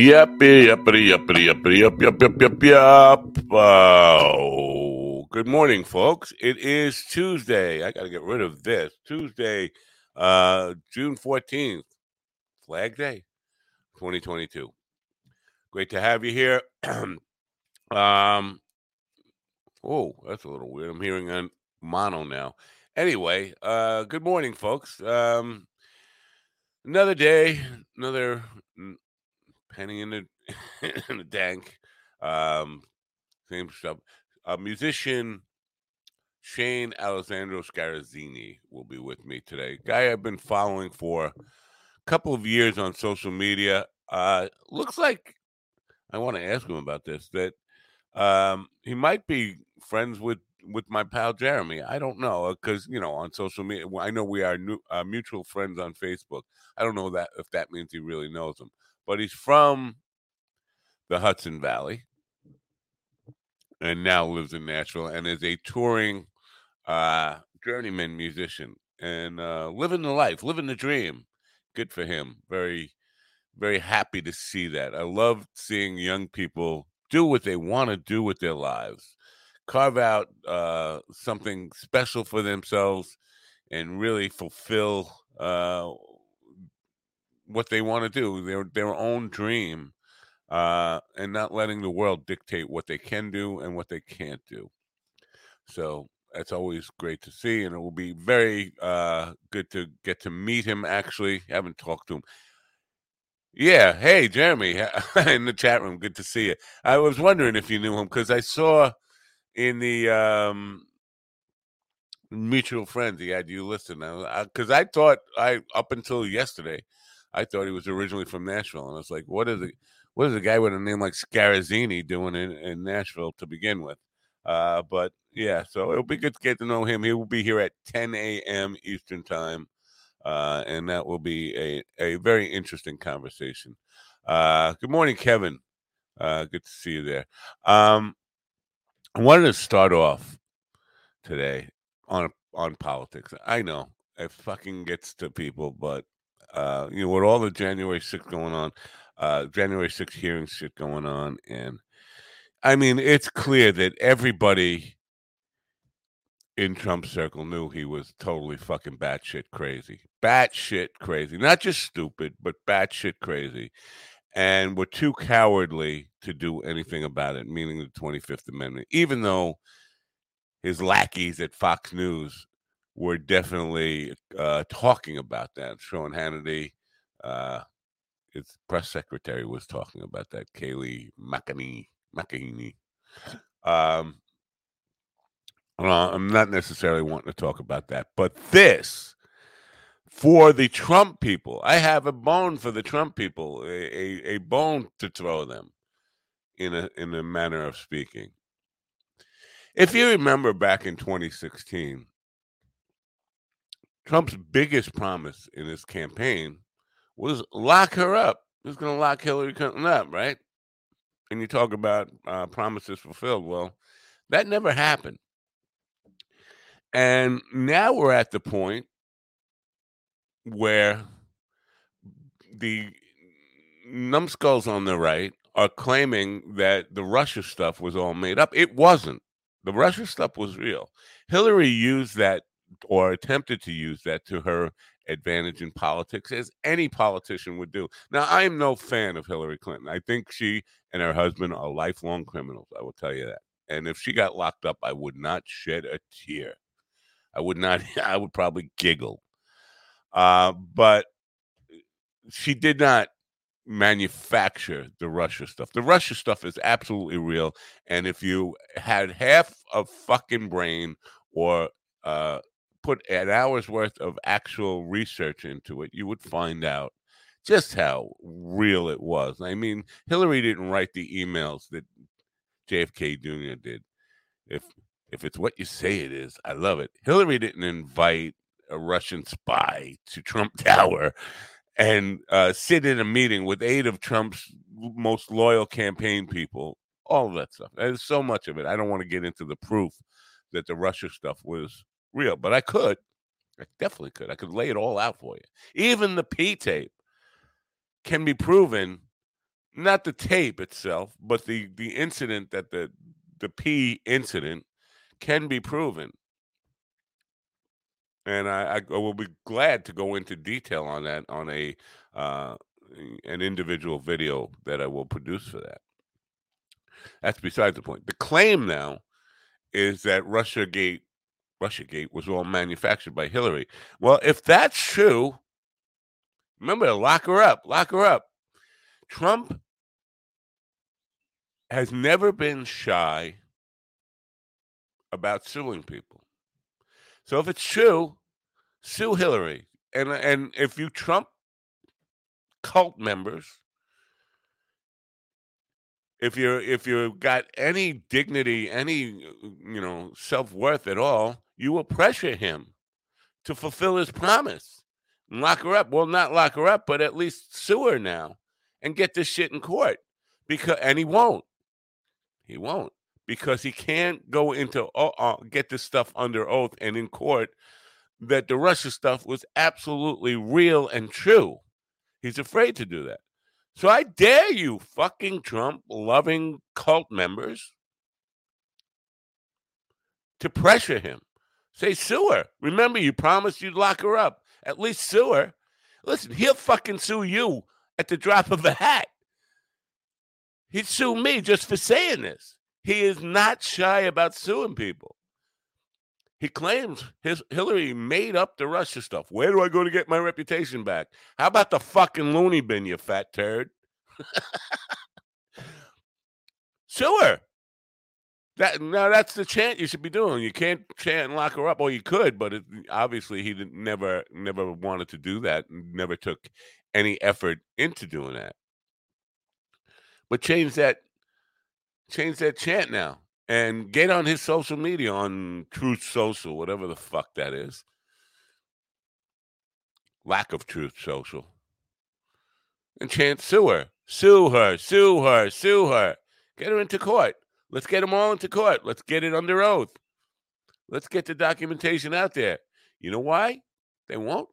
Yuppity, yuppity, yuppity, yup, yup, yup, yup, yup. Oh, good morning, folks. It is Tuesday. I got to get rid of this. Tuesday, uh, June 14th, Flag Day, 2022. Great to have you here. um, oh, that's a little weird. I'm hearing on mono now. Anyway, uh, good morning, folks. Um, another day, another penny in the in the dank. Um, same stuff. A musician, Shane Alessandro Scarazzini, will be with me today. Guy I've been following for a couple of years on social media. Uh, looks like I want to ask him about this. That um, he might be friends with with my pal Jeremy. I don't know because you know on social media. I know we are new, uh, mutual friends on Facebook. I don't know that if that means he really knows him, but he's from the Hudson Valley and now lives in Nashville and is a touring uh, journeyman musician and uh, living the life, living the dream. Good for him. Very, very happy to see that. I love seeing young people do what they want to do with their lives, carve out uh, something special for themselves, and really fulfill uh, what they want to do, their their own dream, uh, and not letting the world dictate what they can do and what they can't do. So that's always great to see, and it will be very uh, good to get to meet him. Actually, I haven't talked to him. Yeah, hey Jeremy in the chat room. Good to see you. I was wondering if you knew him because I saw in the um, mutual friends he had you listed. Because I, I thought I up until yesterday, I thought he was originally from Nashville, and I was like, what is it? What is a guy with a name like Scarazzini doing in, in Nashville to begin with? Uh, but yeah, so it'll be good to get to know him. He will be here at 10 a.m. Eastern time, uh, and that will be a, a very interesting conversation. Uh, good morning, Kevin. Uh, good to see you there. Um, I wanted to start off today on on politics. I know it fucking gets to people, but uh, you know, with all the January 6th going on, uh, January 6th hearing shit going on, and I mean, it's clear that everybody in Trump's circle knew he was totally fucking batshit crazy. Batshit crazy. Not just stupid, but batshit crazy. And were too cowardly to do anything about it, meaning the 25th Amendment, even though his lackeys at Fox News were definitely uh, talking about that. Sean Hannity, uh, his press secretary, was talking about that. Kayleigh McEnany. Um, I'm not necessarily wanting to talk about that, but this for the Trump people, I have a bone for the Trump people, a, a, a bone to throw them in a in a manner of speaking. If you remember back in 2016, Trump's biggest promise in his campaign was lock her up. He's going to lock Hillary Clinton up, right? And you talk about uh, promises fulfilled. Well, that never happened. And now we're at the point where the numbskulls on the right are claiming that the Russia stuff was all made up. It wasn't. The Russia stuff was real. Hillary used that or attempted to use that to her advantage in politics, as any politician would do. Now, I am no fan of Hillary Clinton. I think she and her husband are lifelong criminals. I will tell you that. And if she got locked up, I would not shed a tear. I would not, I would probably giggle. Uh, but she did not manufacture the Russia stuff. The Russia stuff is absolutely real. And if you had half a fucking brain or uh, put an hour's worth of actual research into it, you would find out just how real it was. I mean, Hillary didn't write the emails that JFK Jr. did. If if it's what you say it is, I love it. Hillary didn't invite a Russian spy to Trump Tower and uh, sit in a meeting with eight of Trump's most loyal campaign people. All of that stuff. There's so much of it. I don't want to get into the proof that the Russia stuff was real, but I could. I definitely could. I could lay it all out for you. Even the P tape can be proven, not the tape itself, but the the incident that the the P incident can be proven. And I, I will be glad to go into detail on that on a uh, an individual video that I will produce for that. That's besides the point. The claim now is that Russia Gate, Russia Gate was all manufactured by Hillary. Well, if that's true, remember lock her up, lock her up. Trump has never been shy about suing people. So if it's true, sue Hillary. And and if you Trump cult members, if you're if you've got any dignity, any you know self-worth at all, you will pressure him to fulfill his promise. Lock her up. Well, not lock her up, but at least sue her now and get this shit in court. Because and he won't. He won't because he can't go into uh, get this stuff under oath and in court that the Russia stuff was absolutely real and true. He's afraid to do that. So I dare you, fucking Trump loving cult members, to pressure him. Say, sue her. Remember, you promised you'd lock her up. At least sue her. Listen, he'll fucking sue you at the drop of a hat. He'd sue me just for saying this. He is not shy about suing people. He claims his Hillary made up the Russia stuff. Where do I go to get my reputation back? How about the fucking loony bin, you fat turd? Sue her. That now that's the chant you should be doing. You can't chant and lock her up, or you could, but it, obviously he didn't, never never wanted to do that. Never took any effort into doing that. But change that change that chant now and get on his social media on Truth Social, whatever the fuck that is. Lack of Truth Social. And chant sue her, sue her, sue her, sue her. Get her into court. Let's get them all into court. Let's get it under oath. Let's get the documentation out there. You know why? They won't.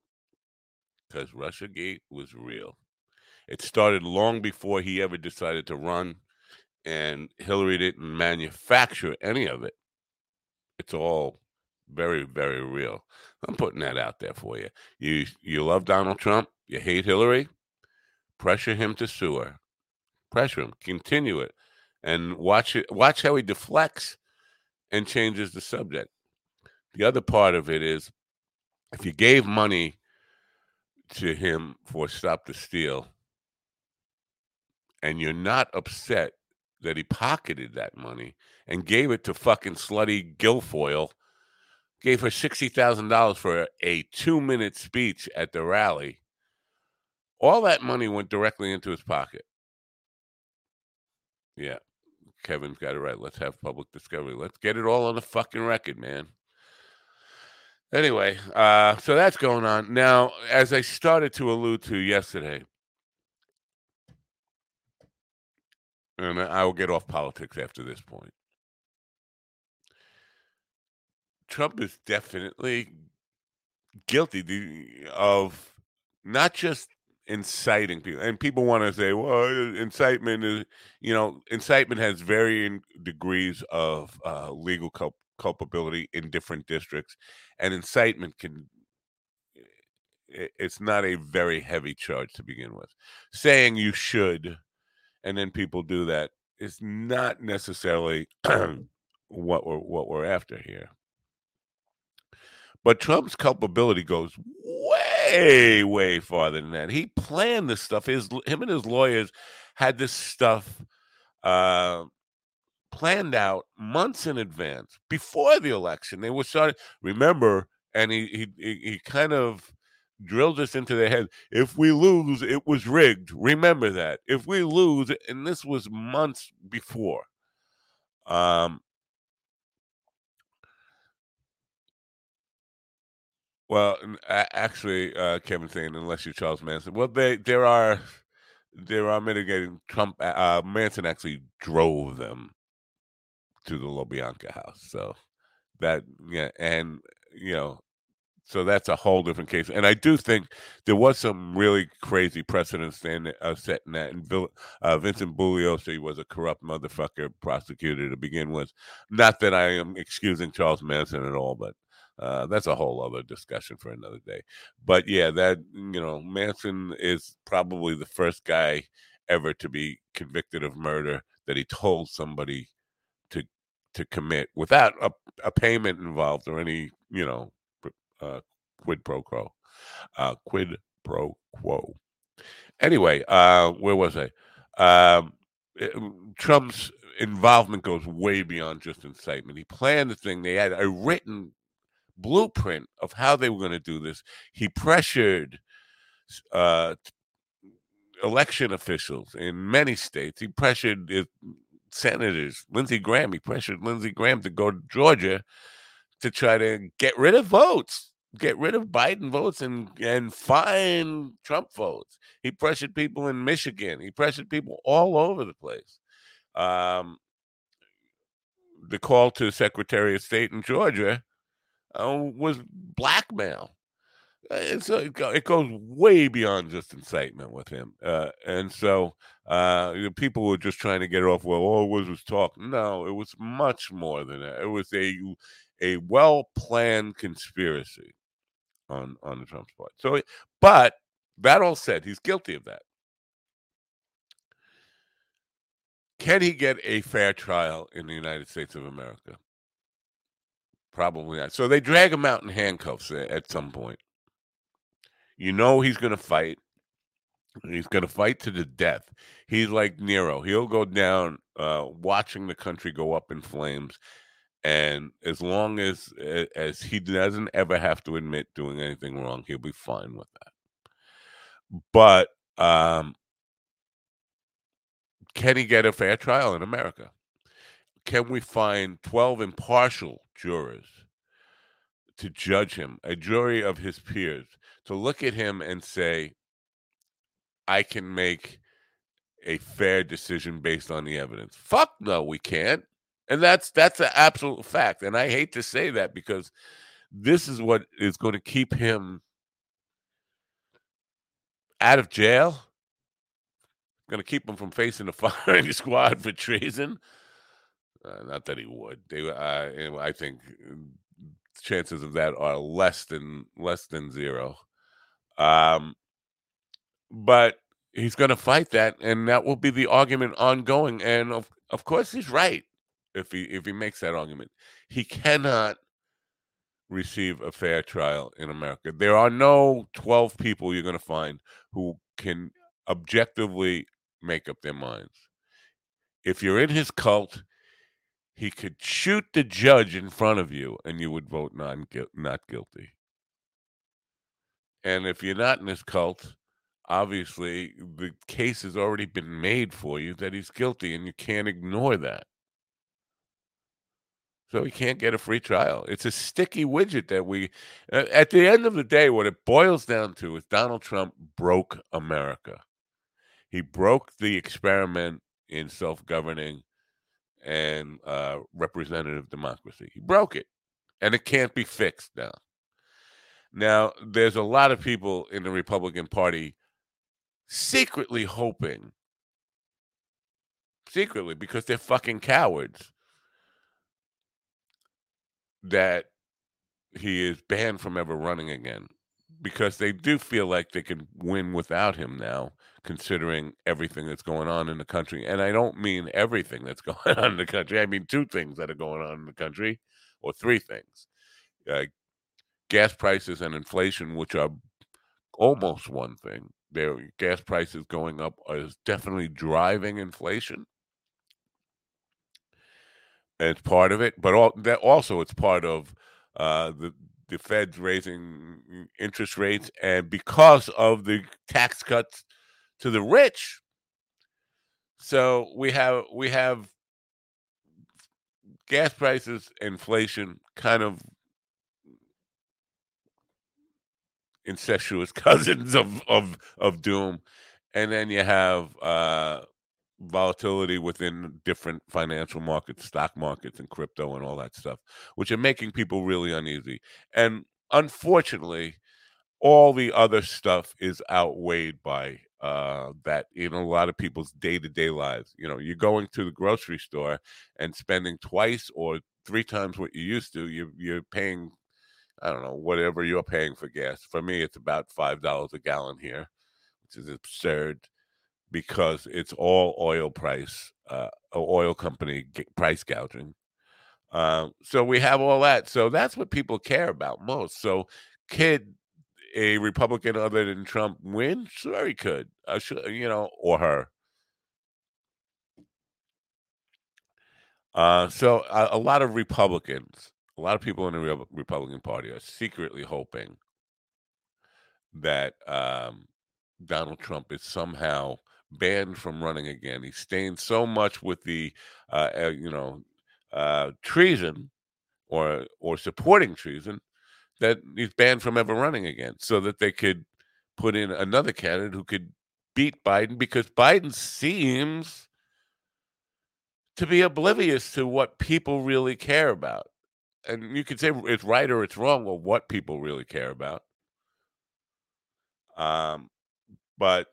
Because Russia Gate was real. It started long before he ever decided to run and Hillary didn't manufacture any of it. It's all very, very real. I'm putting that out there for you. You you love Donald Trump, you hate Hillary, pressure him to sue her. Pressure him, continue it, and watch it. Watch how he deflects and changes the subject. The other part of it is, if you gave money to him for Stop the Steal, and you're not upset that he pocketed that money and gave it to fucking slutty Guilfoyle, gave her $60,000 for a, two minute speech at the rally. All that money went directly into his pocket. Yeah, Kevin's got it right. Let's have public discovery. Let's get it all on the fucking record, man. Anyway, uh, so that's going on. Now, as I started to allude to yesterday, and I will get off politics after this point. Trump is definitely guilty of not just inciting people, and people want to say, "Well, incitement is," you know, incitement has varying degrees of uh, legal culp- culpability in different districts, and incitement can. It's not a very heavy charge to begin with. Saying you should and then people do that is not necessarily what we're what we're after here. But Trump's culpability goes way way, way farther than that. He planned this stuff. His him and his lawyers had this stuff uh, planned out months in advance before the election. They were starting. Remember, and he he he kind of drilled this into their head. If we lose, it was rigged. Remember that. If we lose, and this was months before. Um, well, actually, uh, Kevin saying unless you're Charles Manson. Well, they there are there are mitigating. Trump uh, Manson actually drove them to the LaBianca house, so that yeah, and you know so that's a whole different case. And I do think there was some really crazy precedent stand, uh, setting that. And Bill, uh, Vincent Bugliosi was a corrupt motherfucker prosecutor to begin with. Not that I am excusing Charles Manson at all, but uh, that's a whole other discussion for another day. But yeah, that, you know, Manson is probably the first guy ever to be convicted of murder that he told somebody to to commit without a, a payment involved or any, you know, uh, quid pro quo. Uh, quid pro quo. Anyway, uh, where was I? Um, eh, Trump's involvement goes way beyond just incitement. He planned the thing. They had a written blueprint of how they were going to do this. He pressured uh, election officials in many states. He pressured uh, senators, Lindsey Graham. He pressured Lindsey Graham to go to Georgia to try to get rid of votes, get rid of Biden votes and and find Trump votes. He pressured people in Michigan. He pressured people all over the place. Um, the call to Secretary of State in Georgia uh, was blackmail. And so it goes way beyond just incitement with him, uh, and so uh, people were just trying to get it off. Well, all it was was talk. No, it was much more than that. It was a a well planned conspiracy on on the Trump's part. So, but that all said, he's guilty of that. Can he get a fair trial in the United States of America? Probably not. So they drag him out in handcuffs at some point. You know he's going to fight. He's going to fight to the death. He's like Nero. He'll go down uh, watching the country go up in flames and as long as as he doesn't ever have to admit doing anything wrong he'll be fine with that but um can he get a fair trial in america can we find 12 impartial jurors to judge him a jury of his peers to look at him and say i can make a fair decision based on the evidence fuck no we can't and that's that's an absolute fact. And I hate to say that because this is what is going to keep him out of jail. Going to keep him from facing the firing squad for treason. Uh, not that he would. They, uh, I think chances of that are less than less than zero. Um, but he's going to fight that, and that will be the argument ongoing. And of of course, he's right if he if he makes that argument. He cannot receive a fair trial in America. There are no 12 people you're going to find who can objectively make up their minds. If you're in his cult, he could shoot the judge in front of you and you would vote non not guilty. And if you're not in his cult, obviously the case has already been made for you that he's guilty and you can't ignore that. So he can't get a free trial. It's a sticky widget that we, at the end of the day, what it boils down to is Donald Trump broke America. He broke the experiment in self governing and uh, representative democracy. He broke it, and it can't be fixed now. Now, there's a lot of people in the Republican Party secretly hoping, secretly, because they're fucking cowards that he is banned from ever running again because they do feel like they can win without him now, considering everything that's going on in the country. And I don't mean everything that's going on in the country. I mean two things that are going on in the country, or three things: uh, gas prices and inflation, which are almost one thing. Their gas prices going up is definitely driving inflation. It's part of it, but all, that also it's part of uh, the the Fed's raising interest rates, and because of the tax cuts to the rich, so we have we have gas prices, inflation, kind of incestuous cousins of of of doom, and then you have uh, volatility within different financial markets, stock markets, and crypto, and all that stuff, which are making people really uneasy. And unfortunately, all the other stuff is outweighed by uh, that in a lot of people's day to day lives. You know, you're going to the grocery store and spending twice or three times what you used to. You, you're paying, I don't know, whatever you're paying for gas. For me, it's about five dollars a gallon here, which is absurd because it's all oil price, uh, oil company price gouging. Uh, so we have all that. So that's what people care about most. So, kid a Republican other than Trump win? Sure, he could. Uh, sure, you know, or her. Uh, so a, a, lot of Republicans, a lot of people in the Re- Republican Party are secretly hoping that um, Donald Trump is somehow banned from running again. He's stained so much with the, uh, uh, you know, uh, treason or or supporting treason that he's banned from ever running again so that they could put in another candidate who could beat Biden because Biden seems to be oblivious to what people really care about. And you could say it's right or it's wrong or what people really care about. Um, but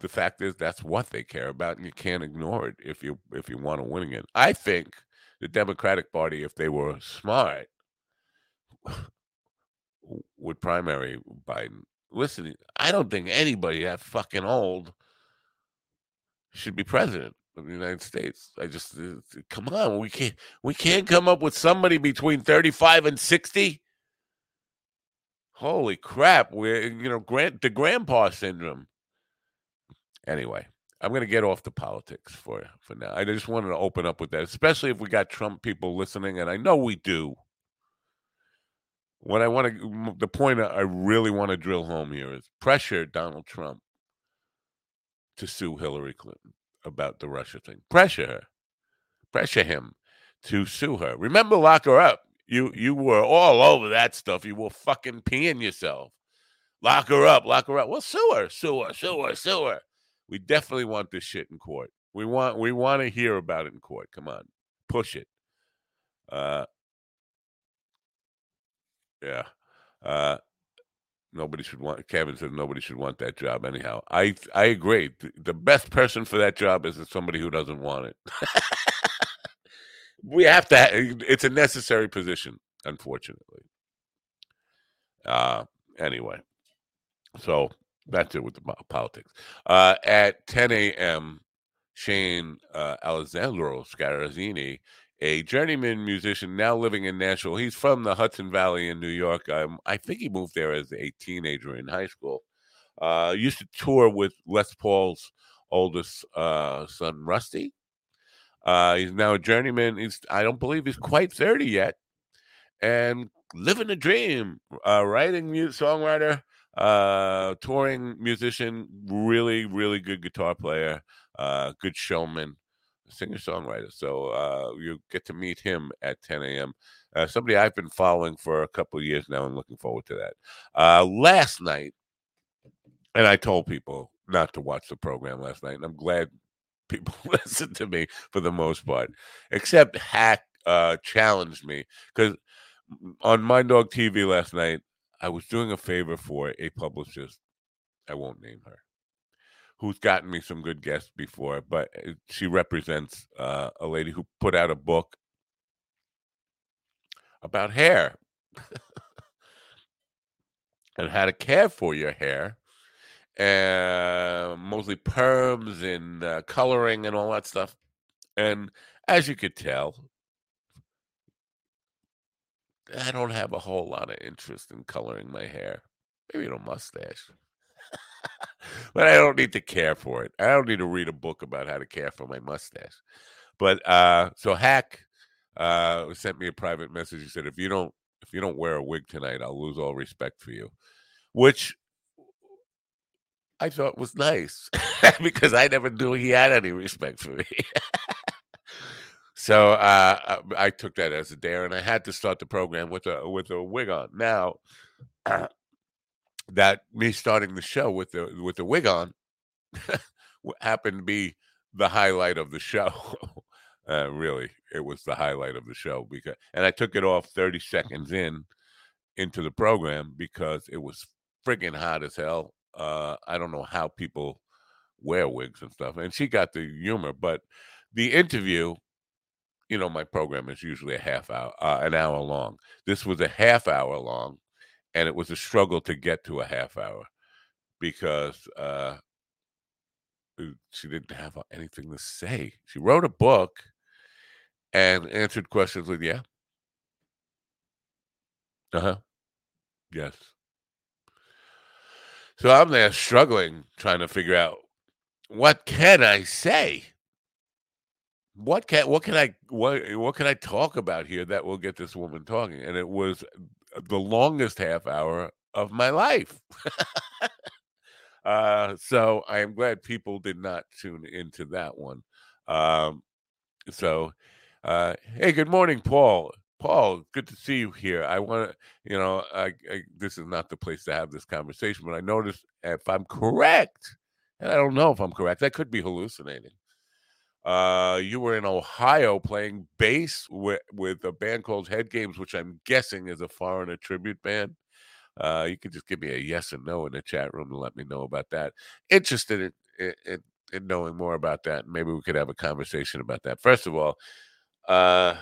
the fact is that's what they care about, and you can't ignore it if you if you want to win again. I think the Democratic Party, if they were smart, would primary Biden. Listen, I don't think anybody that fucking old should be president of the United States. I just uh, come on, we can't we can't come up with somebody between 35 and 60. Holy crap, we're you know, grant the grandpa syndrome. Anyway, I'm to get off the politics for for now. I just wanted to open up with that, especially if we got Trump people listening and I know we do. What I want to, the point I really want to drill home here is pressure Donald Trump to sue Hillary Clinton about the Russia thing. Pressure her, pressure him to sue her. Remember, lock her up. You you were all over that stuff. You were fucking peeing yourself. Lock her up, lock her up. Well, sue her, sue her, sue her, sue her. We definitely want this shit in court. We want we want to hear about it in court. Come on, push it. Uh, yeah. Uh, nobody should want. Kevin said nobody should want that job. Anyhow, I I agree. The best person for that job is somebody who doesn't want it. we have to. It's a necessary position, unfortunately. Uh, anyway, so that's it with the politics. Uh, at 10 a.m., Shane uh, Alessandro Scarazzini a journeyman musician now living in Nashville. He's from the Hudson Valley in New York. Um, I think he moved there as a teenager in high school. Uh, used to tour with Les Paul's oldest uh, son, Rusty. Uh, he's now a journeyman. He's I don't believe he's quite thirty yet, and living a dream. Uh, writing songwriter, uh, touring musician, really, really good guitar player, uh, good showman singer songwriter. So uh, you get to meet him at 10 a.m. Uh, somebody I've been following for a couple years now and looking forward to that. Uh, last night, and I told people not to watch the program last night, and I'm glad people listened to me for the most part, except Hack uh, challenged me because on My Dog TV last night, I was doing a favor for a publicist. I won't name her who's gotten me some good guests before, but uh, she represents uh, a lady who put out a book about hair and how to care for your hair, and mostly perms and uh, coloring and all that stuff. And as you could tell, I don't have a whole lot of interest in coloring my hair. maybe a mustache. But I don't need to care for it. I don't need to read a book about how to care for my mustache. But uh so Hack uh sent me a private message. He said, if you don't if you don't wear a wig tonight, I'll lose all respect for you. Which I thought was nice because I never knew he had any respect for me. so uh, I took that as a dare, and I had to start the program with a with a wig on. Now, that me starting the show with the with the wig on happened to be the highlight of the show. uh, really, it was the highlight of the show because, and I took it off thirty seconds in into the program because it was friggin' hot as hell. Uh, I don't know how people wear wigs and stuff, and she got the humor, but the interview. You know, my program is usually a half hour, uh, an hour long. This was a half hour long, and it was a struggle to get to a half hour because uh, she didn't have anything to say. She wrote a book and answered questions with "Yeah, uh huh, yes." So I'm there struggling, trying to figure out what can I say. What can what can I what what can I talk about here that will get this woman talking? And it was the longest half hour of my life. uh, so I am glad people did not tune into that one. Um, so, uh, hey, good morning, Paul. Paul, good to see you here. I want to, you know, I, I, this is not the place to have this conversation, but I noticed if I'm correct, and I don't know if I'm correct, I could be hallucinating. Uh, you were in Ohio playing bass with, with a band called Head Games, which I'm guessing is a foreigner tribute band. Uh, you can just give me a yes or no in the chat room to let me know about that. Interested in, in, in knowing more about that. Maybe we could have a conversation about that. First of all, uh,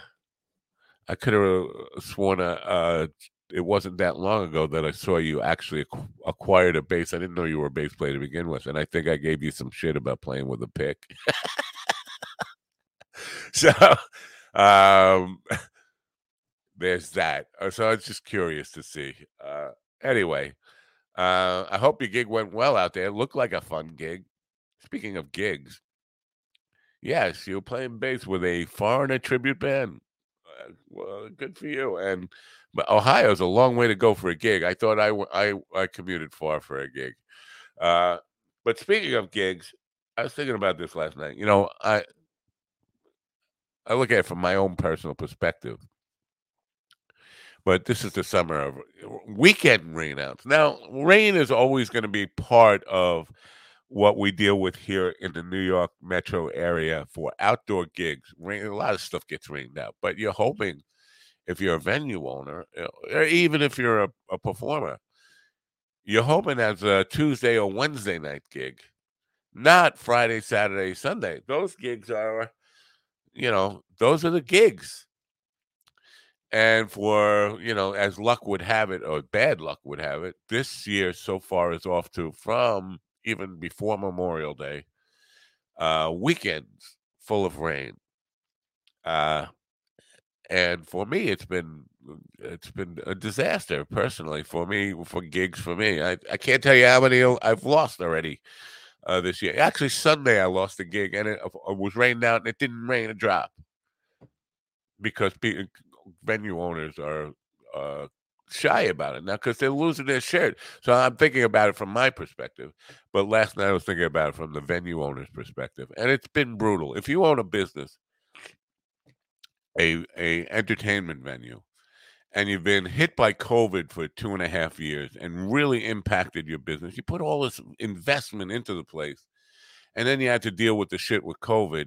I could have sworn uh, uh, it wasn't that long ago that I saw you actually acquired a bass. I didn't know you were a bass player to begin with, and I think I gave you some shit about playing with a pick. so um, there's that. Uh, so I was just curious to see. Uh, anyway, uh, I hope your gig went well out there. It looked like a fun gig. Speaking of gigs, yes, you're playing bass with a foreigner tribute band. Uh, well, good for you. And but Ohio's a long way to go for a gig. I thought I I, I commuted far for a gig. Uh, but speaking of gigs, I was thinking about this last night. You know, I I look at it from my own personal perspective. But this is the summer of weekend rainouts. Now, rain is always going to be part of what we deal with here in the New York metro area for outdoor gigs. Rain, a lot of stuff gets rained out, but you're hoping if you're a venue owner, or even if you're a, a performer, you're hoping as a Tuesday or Wednesday night gig, not Friday, Saturday, Sunday. Those gigs are you know, those are the gigs. And for, you know, as luck would have it, or bad luck would have it, this year so far is off to from even before Memorial Day, uh, weekends full of rain. Uh, and for me, it's been it's been a disaster personally for me for gigs for me. I, I can't tell you how many I've lost already uh, this year. Actually, Sunday I lost a gig and it, uh, it was rained out and it didn't rain a drop because people, venue owners are uh, shy about it now because they're losing their shirt. So I'm thinking about it from my perspective. But last night I was thinking about it from the venue owner's perspective, and it's been brutal. If you own a business, a a entertainment venue, and you've been hit by COVID for two and a half years and really impacted your business. You put all this investment into the place, and then you had to deal with the shit with COVID,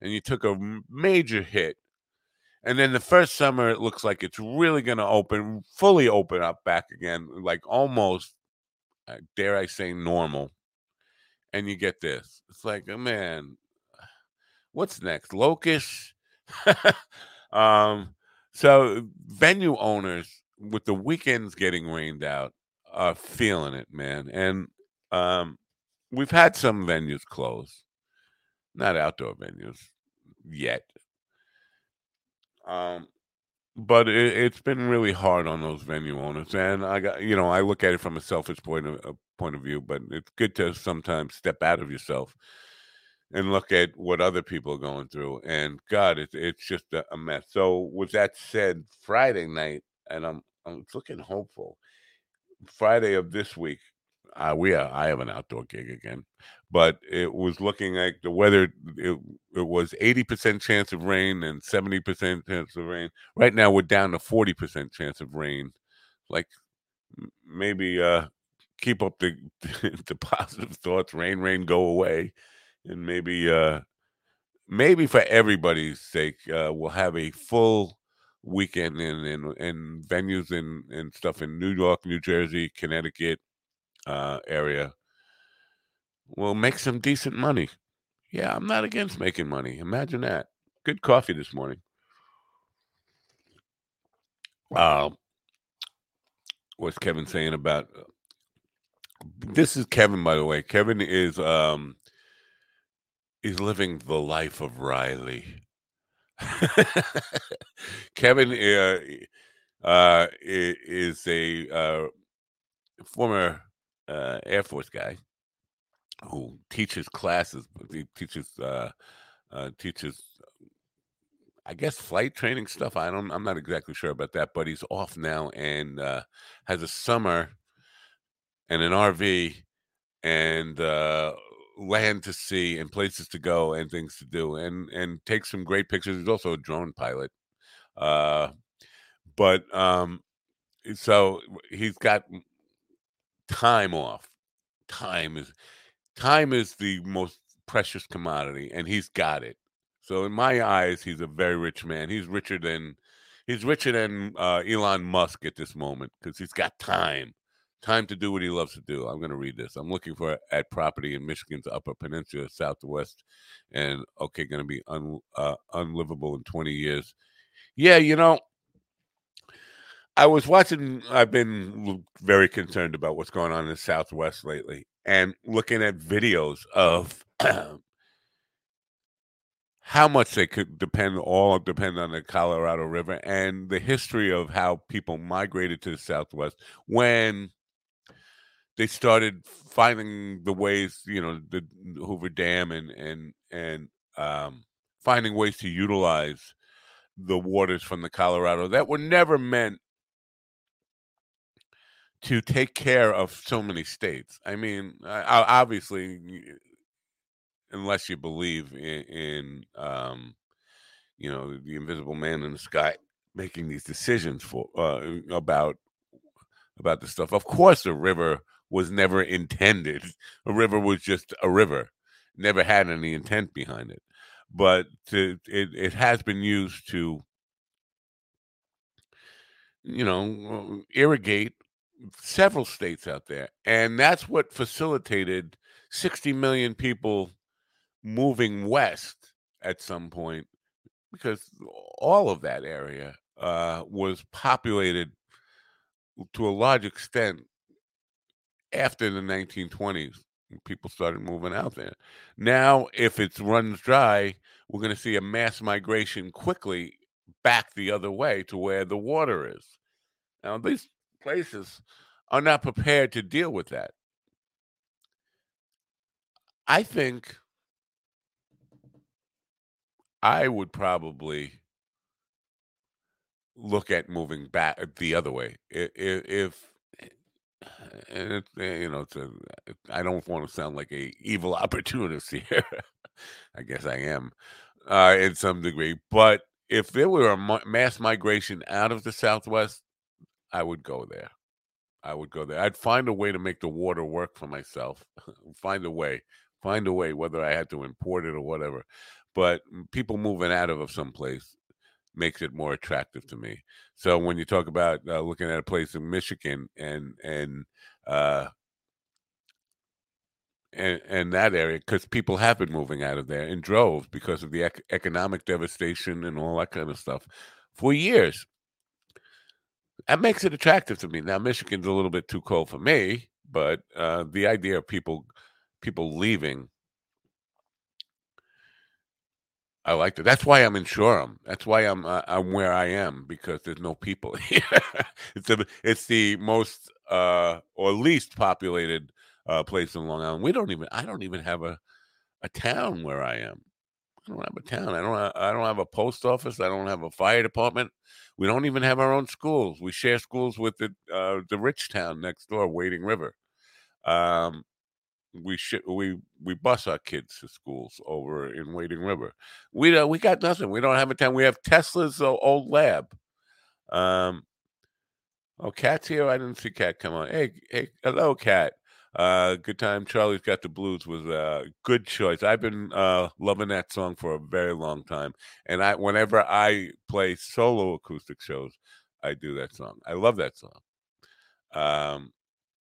and you took a major hit. And then the first summer, it looks like it's really going to open, fully open up back again, like almost, uh, dare I say, normal. And you get this. It's like, oh, man, what's next? Locust? um, so venue owners with the weekends getting rained out are feeling it, man. And um, we've had some venues close, not outdoor venues yet. Um, but it, it's been really hard on those venue owners, and I got you know I look at it from a selfish point of uh, point of view, but it's good to sometimes step out of yourself and look at what other people are going through. And God, it's it's just a, mess. So with that said, Friday night, and I'm I'm looking hopeful. Friday of this week, uh, we are, I have an outdoor gig again, but it was looking like the weather. It, it was eighty percent chance of rain and seventy percent chance of rain. Right now, we're down to forty percent chance of rain. Like maybe uh, keep up the the positive thoughts. Rain, rain, go away, and maybe uh, maybe for everybody's sake, uh, we'll have a full weekend in in, in venues and and stuff in New York, New Jersey, Connecticut uh, area. We'll make some decent money. Yeah, I'm not against making money. Imagine that. Good coffee this morning. Uh, what's Kevin saying about uh, this is Kevin, by the way. Kevin is um is living the life of Riley. Kevin uh, uh, is a uh, former uh, Air Force guy who teaches classes. He teaches uh, uh, teaches, I guess, flight training stuff. I don't. I'm not exactly sure about that, but he's off now and has a summer and an RV and land to see and places to go and things to do and and take some great pictures. He's also a drone pilot. Uh, but um, so he's got time off. Time is time is the most precious commodity, and he's got it. So in my eyes, he's a very rich man. He's richer than he's richer than uh, Elon Musk at this moment because he's got time, time to do what he loves to do. I'm going to read this. I'm looking for at property in Michigan's Upper Peninsula, Southwest, and okay, going to be un, uh, unlivable in 20 years. Yeah, you know, I was watching. I've been very concerned about what's going on in the Southwest lately, and looking at videos of how much they could depend all depend on the Colorado River and the history of how people migrated to the Southwest when they started finding the ways, you know, the Hoover Dam and and and um, finding ways to utilize the waters from the Colorado that were never meant to take care of so many states. I mean, obviously, unless you believe in, in um, you know, the invisible man in the sky making these decisions for uh, about about the stuff. Of course, the river was never intended. A river was just a river, never had any intent behind it. But to, it it has been used to, you know, irrigate several states out there. And that's what facilitated 60 million people moving west at some point because all of that area uh, was populated to a large extent after the 1920s. People started moving out there. Now, if it runs dry, we're going to see a mass migration quickly back the other way to where the water is. Now, these places are not prepared to deal with that. I think I would probably look at moving back uh, the other way. If, it, eh, you know, it's a, I don't want to sound like a evil opportunist here. I guess I am uh, in some degree, but if there were a mass migration out of the Southwest, I would go there. I would go there. I'd find a way to make the water work for myself. find a way. Find a way, whether I had to import it or whatever. But people moving out of some place makes it more attractive to me. So when you talk about uh, looking at a place in Michigan and and uh, and, and that area, because people have been moving out of there in droves because of the ec- economic devastation and all that kind of stuff for years that makes it attractive to me. Now, Michigan's a little bit too cold for me, but uh, the idea of people people leaving I like that. That's why I'm in Shoreham. That's why I'm uh, I'm where I am because there's no people it's the it's the most uh or least populated uh place in Long Island. We don't even I don't even have a a town where I am. I don't have a town. I don't. I don't have a post office. I don't have a fire department. We don't even have our own schools. We share schools with the uh, the rich town next door, Wading River. Um, we sh- we we bus our kids to schools over in Wading River. We don't we got nothing. We don't have a town. We have Tesla's uh, old lab. Um, oh, Cat's here. I didn't see Cat come on. Hey, hey, hello, Cat. Uh, good time. Charlie's got the blues was a good choice. I've been uh, loving that song for a very long time, and I whenever I play solo acoustic shows, I do that song. I love that song. Um,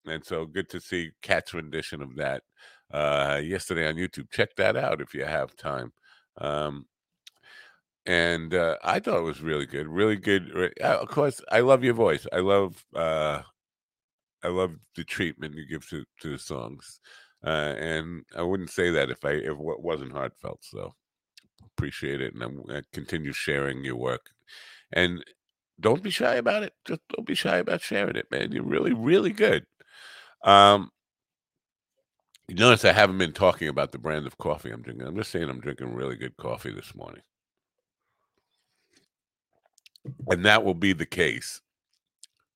and so good to see Cat's rendition of that uh, yesterday on YouTube. Check that out if you have time. Um, and uh, I thought it was really good, really good. Uh, of course, I love your voice. I love uh, I love the treatment you give to to the songs, uh, and I wouldn't say that if I if it wasn't heartfelt. So appreciate it, and I'm, I continue sharing your work. And don't be shy about it. Just don't be shy about sharing it, man. You're really, really good. Um, you notice I haven't been talking about the brand of coffee I'm drinking. I'm just saying I'm drinking really good coffee this morning. And that will be the case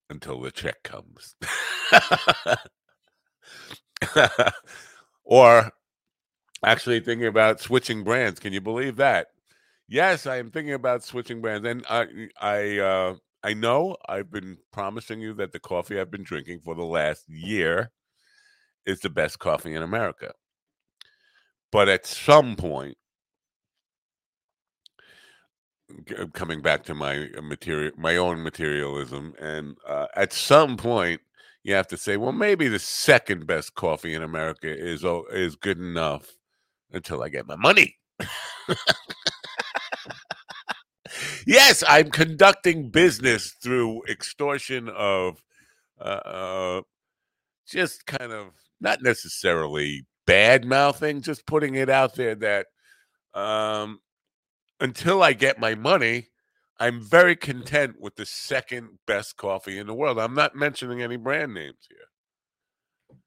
until the check comes. or actually thinking about switching brands. Can you believe that? Yes, I am thinking about switching brands. And I I uh I know I've been promising you that the coffee I've been drinking for the last year is the best coffee in America. But at some point, coming back to my uh, material, my own materialism, and uh, at some point, you have to say, well, maybe the second best coffee in America is is good enough until I get my money. yes, I'm conducting business through extortion of uh, uh, just kind of not necessarily bad mouthing, just putting it out there that um, until I get my money, I'm very content with the second best coffee in the world. I'm not mentioning any brand names here.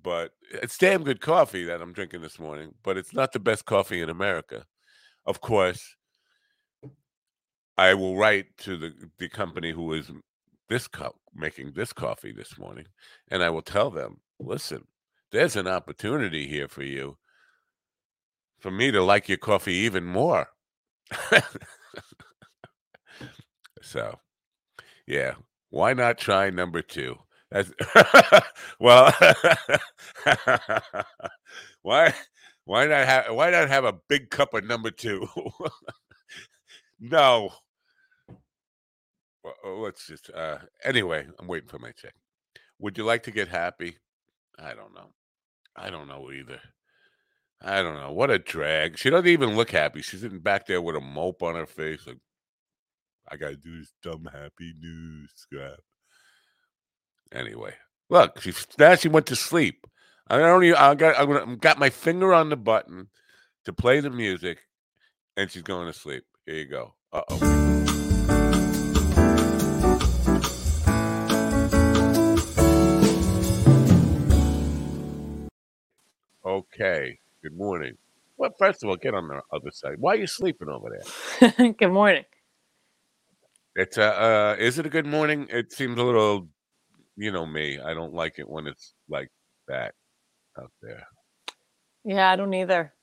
But it's damn good coffee that I'm drinking this morning, but it's not the best coffee in America. Of course, I will write to the, the company who is this cup making this coffee this morning, and I will tell them, listen, there's an opportunity here for you for me to like your coffee even more. so, yeah, why not try number two? That's well, why why not have why not have a big cup of number two? no, well, let's just uh anyway, I'm waiting for my check. Would you like to get happy? I don't know. I don't know either. I don't know. What a drag. She doesn't even look happy. She's sitting back there with a mope on her face. Like, I got to do this dumb happy news scrap. Anyway, look, she now she went to sleep. I don't even, I got, I got my finger on the button to play the music, and she's going to sleep. Here you go. Uh Okay. Good morning. Well, first of all, get on the other side. Why are you sleeping over there? good morning. It's uh, uh, is it a good morning? It seems a little, you know me. I don't like it when it's like that out there. Yeah, I don't either.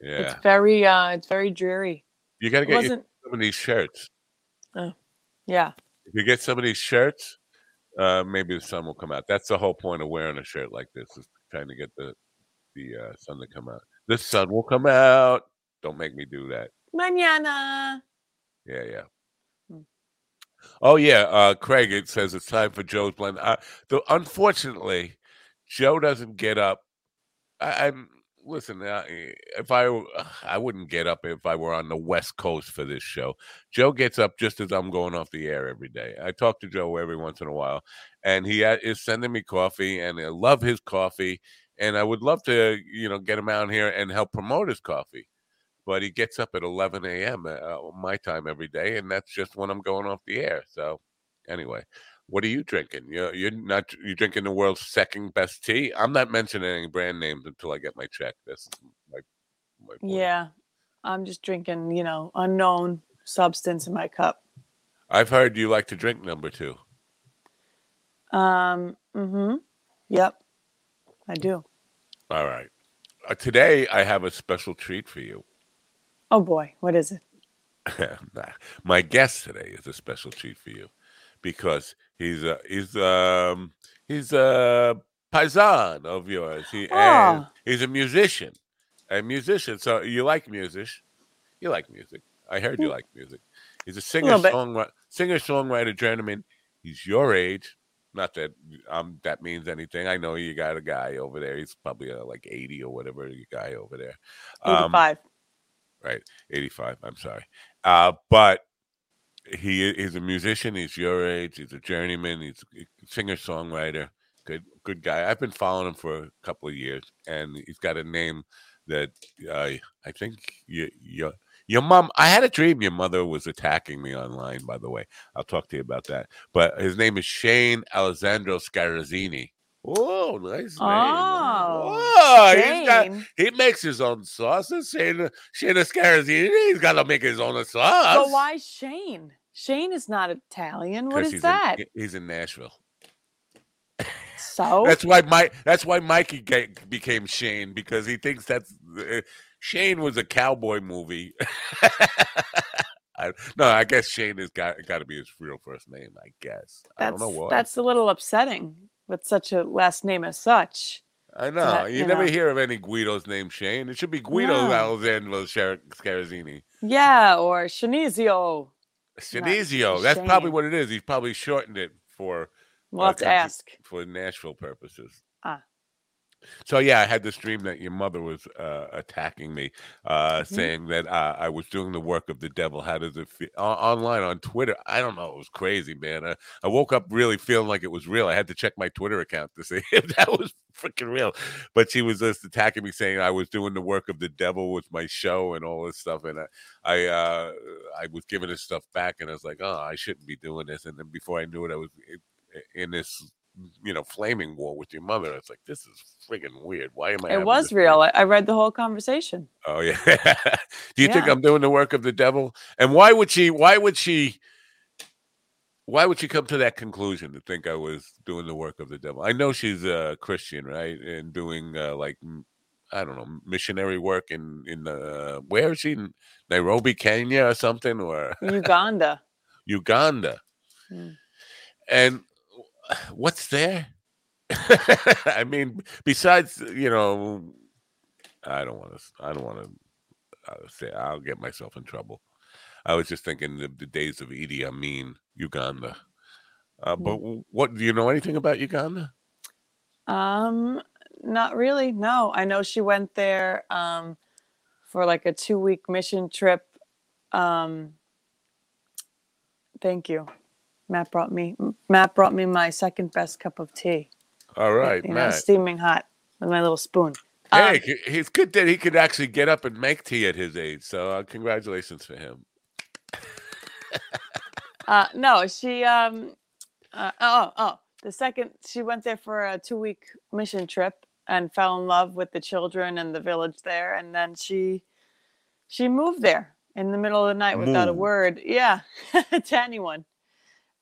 Yeah, It's very uh it's very dreary. you got to get some of these shirts. Oh, yeah. If you get some of these shirts, uh, maybe the sun will come out. That's the whole point of wearing a shirt like this is trying to get the the uh, sun to come out. The sun will come out. Don't make me do that. Mañana. Yeah, yeah. Hmm. Oh yeah, uh, Craig. It says it's time for Joe's blend. Uh, the, unfortunately, Joe doesn't get up. I, I'm listen. Uh, if I wouldn't get up if I were on the West Coast for this show. Joe gets up just as I'm going off the air every day. I talk to Joe every once in a while, and he uh, is sending me coffee, and I love his coffee. And I would love to, you know, get him out here and help promote his coffee. but he gets up at 11 a.m. Uh, my time every day, and that's just when I'm going off the air. So, anyway, what are you drinking? You're, you're not you drinking the world's second best tea. I'm not mentioning any brand names until I get my check. That's my, my point. Yeah. I'm just drinking, you know, unknown substance in my cup. I've heard you like to drink number two. Um, mm-hmm. Yep. I do. All right. Uh, today I have a special treat for you. Oh boy, what is it? My guest today is a special treat for you because he's a he's um he's a paisan of yours. He Ah. he's a musician, a musician. So you like music? You like music? I heard you Mm. like music. He's a singer bit. songwriter, singer songwriter journeyman. He's your age. Not that um that means anything. I know you got a guy over there. He's probably uh, like eighty or whatever. You guy over there. Um, 85. right 85 i'm sorry uh but he is a musician he's your age he's a journeyman he's a singer songwriter good good guy i've been following him for a couple of years and he's got a name that uh, i think you, your your mom i had a dream your mother was attacking me online by the way i'll talk to you about that but his name is shane alessandro scarazzini Oh, nice name. Oh, he's got, he makes his own sauces. Shane, Shane Scarazzini, he's got to make his own sauce. But why Shane? Shane is not Italian. What is that? In, he's in Nashville. so That's why Mike. That's why Mikey became Shane because he thinks that's uh, Shane was a cowboy movie. I, no, I guess Shane has got got to be his real first name. I guess I don't that's know why. that's a little upsetting with such a last name as such. I know that, you, you never know. hear of any Guidos named Shane. It should be Guido No. Alessandro Scar- Scarazzini. Yeah, or Shanizio. Sinizio. That's probably what it is. He's probably shortened it for We'll Uh, have to ask. for Nashville purposes. Ah. So yeah, I had this dream that your mother was uh, attacking me, uh, Mhm. saying that uh, I was doing the work of the devil. How does it feel? online on Twitter? I don't know. It was crazy, man. I, I woke up really feeling like it was real. I had to check my Twitter account to see if that was freaking real. But she was just attacking me, saying I was doing the work of the devil with my show and all this stuff. And I, I, uh, I was giving this stuff back, and I was like, oh, I shouldn't be doing this. And then before I knew it, I was i- in this you know, flaming war with your mother. It's like this is freaking weird. Why am I? It was real. I, I read the whole conversation. Oh yeah. Do you think I'm doing the work of the devil? And why would she? Why would she? Why would she come to that conclusion to think I was doing the work of the devil? I know she's a Christian, right, and doing uh, like I don't know missionary work in in the where is she? In Nairobi, Kenya, or something, or Uganda. Uganda. Hmm. And what's there? I mean, besides, you know, I don't want to. I don't want to uh, say. I'll get myself in trouble. I was just thinking of the days of Idi Amin, Uganda. Uh, but what do you know anything about Uganda? Um, not really. No, I know she went there um for like a two week mission trip. Um, thank you. Matt brought me Matt brought me my second best cup of tea. All right, you know, steaming hot with my little spoon. Hey, Um, he- he's good that he could actually get up and make tea at his age. So uh, congratulations for him. Uh, no, she um, uh, oh oh the second she went there for a two week mission trip and fell in love with the children and the village there, and then she she moved there in the middle of the night without a word. Yeah, to anyone.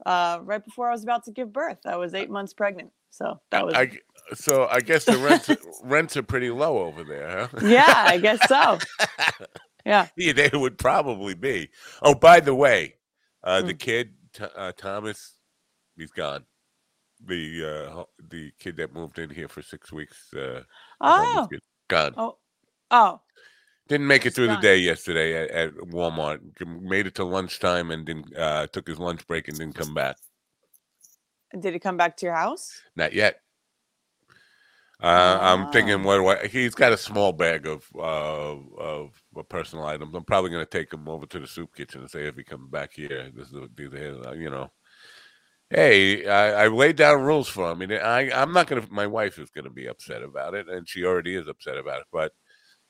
Uh, right before I was about to give birth, I was eight months pregnant, so that was I, so I guess the rents rents are pretty low over there, huh? yeah, I guess so. Yeah, Yeah, they would probably be. Oh, by the way, uh, Hmm. the kid Th- uh, Thomas, he's gone. The uh, the kid that moved in here for six weeks, uh, Oh, kid, gone. oh, oh. Didn't make it through the day yesterday at, at Walmart. Made it to lunchtime and didn't uh, took his lunch break and didn't come back. Did he come back to your house? Not yet. Uh, I'm thinking, Ah. what do I? He's got a small bag of uh, of personal items. I'm probably going to take him over to the soup kitchen and say, if he comes back here, this is these are his, uh, you know. Hey, I, I laid down rules for him, and I I'm not going to. My wife is going to be upset about it, and she already is upset about it. But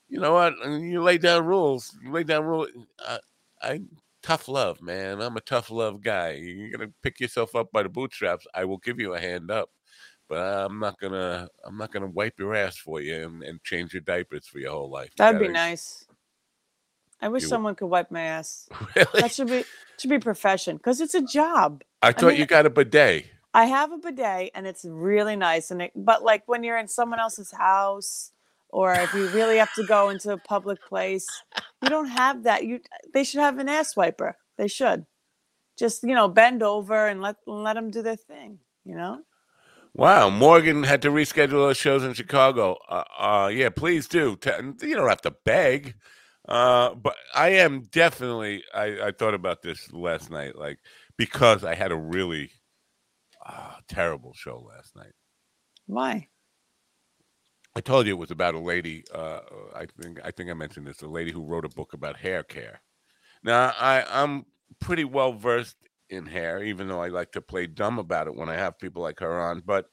you know what? Uh, you lay down rules. You lay down rules. I, uh, I tough love, man. I'm a tough love guy. You're gonna pick yourself up by the bootstraps. I will give you a hand up, but I'm not gonna. I'm not gonna wipe your ass for you and, and change your diapers for your whole life. You That'd be gotta- nice. I wish You- someone could wipe my ass. Really? That should be should be profession because it's a job. I thought mean- you got a bidet. I have a bidet and it's really nice. And it, but like when you're in someone else's house or if you really have to go into a public place, you don't have that. You they should have an ass wiper. They should just you know bend over and let let them do their thing. You know. Wow, Morgan had to reschedule those shows in Chicago. Uh, uh, yeah, please do. You don't have to beg. Uh, but I am definitely. I, I thought about this last night, like because I had a really uh, terrible show last night. Why? I told you it was about a lady. Uh, I think I think I mentioned this. A lady who wrote a book about hair care. Now I I'm pretty well versed in hair, even though I like to play dumb about it when I have people like her on. But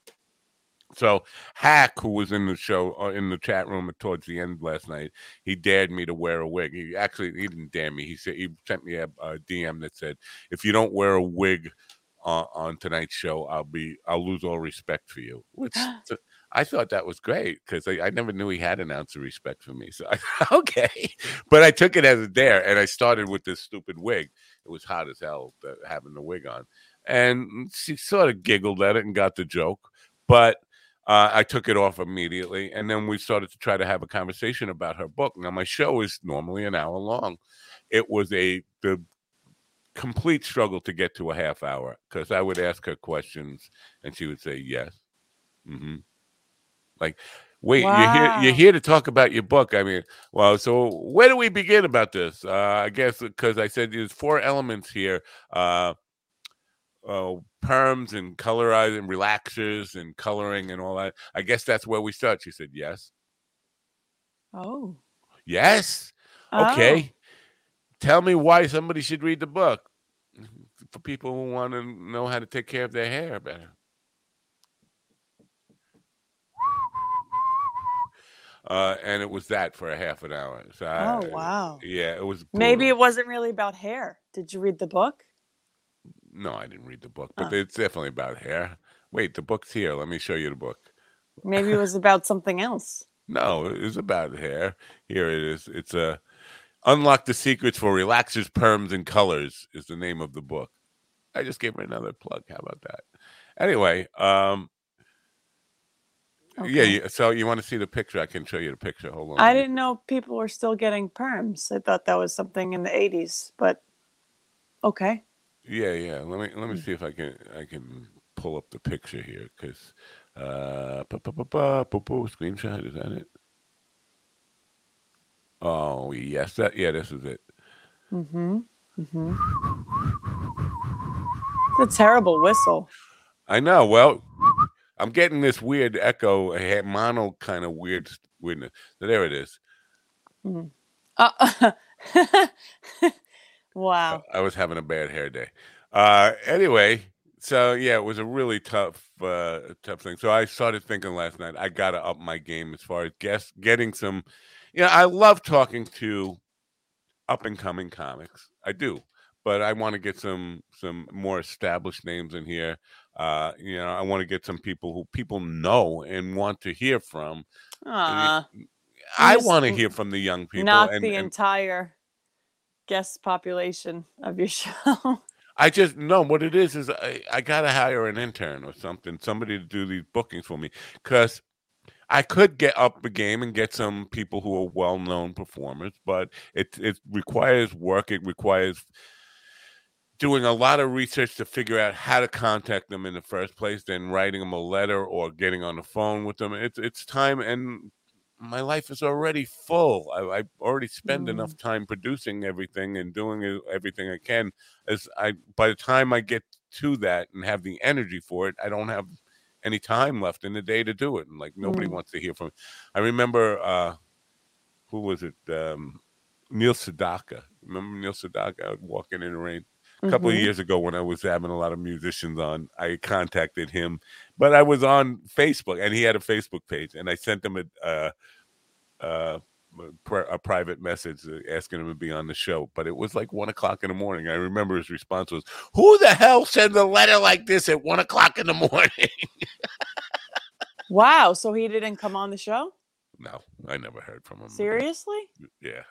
so Hack, who was in the show uh, in the chat room towards the end last night, he dared me to wear a wig. He actually he didn't dare me. He said he sent me a, a DM that said, "If you don't wear a wig." On, on tonight's show, I'll be I'll lose all respect for you. Which I thought that was great because I, I never knew he had an ounce of respect for me. So I, okay, but I took it as a dare, and I started with this stupid wig. It was hot as hell uh, having the wig on, and she sort of giggled at it and got the joke, but. Uh, I took it off immediately, and then we started to try to have a conversation about her book. Now, my show is normally an hour long. It was a the complete struggle to get to a half hour because I would ask her questions, and she would say yes. hmm Like, wait, you're here. You're here to talk about your book. I mean, well, so where do we begin about this? Uh, I guess because I said there's four elements here: uh, uh, perms and colorizing, relaxers and coloring and all that. I guess that's where we start. She said yes, Oh. yes. Oh. Okay, tell me why somebody should read the book for people who want to know how to take care of their hair better. Uh, and it was that for a half an hour. So I, Oh wow. Yeah, it was. Maybe it wasn't really about hair. Did you read the book? No, I didn't read the book, but Oh. it's definitely about hair. Wait, the book's here. Let me show you the book. Maybe it was about something else. No, it was about hair. Here it is. It's a Unlock the Secrets for Relaxers, Perms, and Colors is the name of the book. I just gave her another plug. How about that? Anyway, um, Okay. yeah. So you want to see the picture? I can show you the picture. Hold on. I didn't know people were still getting perms. I thought that was something in the 80s, but okay. Yeah, yeah. Let me let me Mm. see if I can I can pull up the picture here because uh, pa- pa- pa- pa- pa- pa- screenshot is that it? Oh yes, that yeah, this is it. Mm-hmm. Mm-hmm. It's a terrible whistle. I know. Well, I'm getting this weird echo, mono kind of weird weirdness. So there it is. Uh, wow. I was having a bad hair day. Uh, anyway, so yeah, it was a really tough, uh, tough thing. So I started thinking last night, I got to up my game as far as guess getting some. You know, I love talking to up and coming comics. I do, but I want to get some some more established names in here. Uh, you know, I want to get some people who people know and want to hear from. Aw, I want to hear from the young people. knock and, the and entire guest population of your show. I just know What it is is I, I gotta hire an intern or something, somebody to do these bookings for me, because I could get up the game and get some people who are well known performers, but it it requires work. It requires doing a lot of research to figure out how to contact them in the first place, then writing them a letter or getting on the phone with them. It's it's time and my life is already full. I, I already spend enough time producing everything and doing everything I can. As I, by the time I get to that and have the energy for it, I don't have any time left in the day to do it. And like nobody Mm. wants to hear from. Me. I remember uh, who was it? Um, Neil Sedaka. Remember Neil Sedaka walking in the rain a couple of Mhm. years ago when I was having a lot of musicians on, I contacted him, but I was on Facebook and he had a Facebook page, and I sent him a uh, uh, a private message uh, asking him to be on the show, but it was like one o'clock in the morning. I remember his response was, "Who the hell sends a letter like this at one o'clock in the morning?" Wow. So he didn't come on the show? no, I never heard from him. Seriously? Yeah.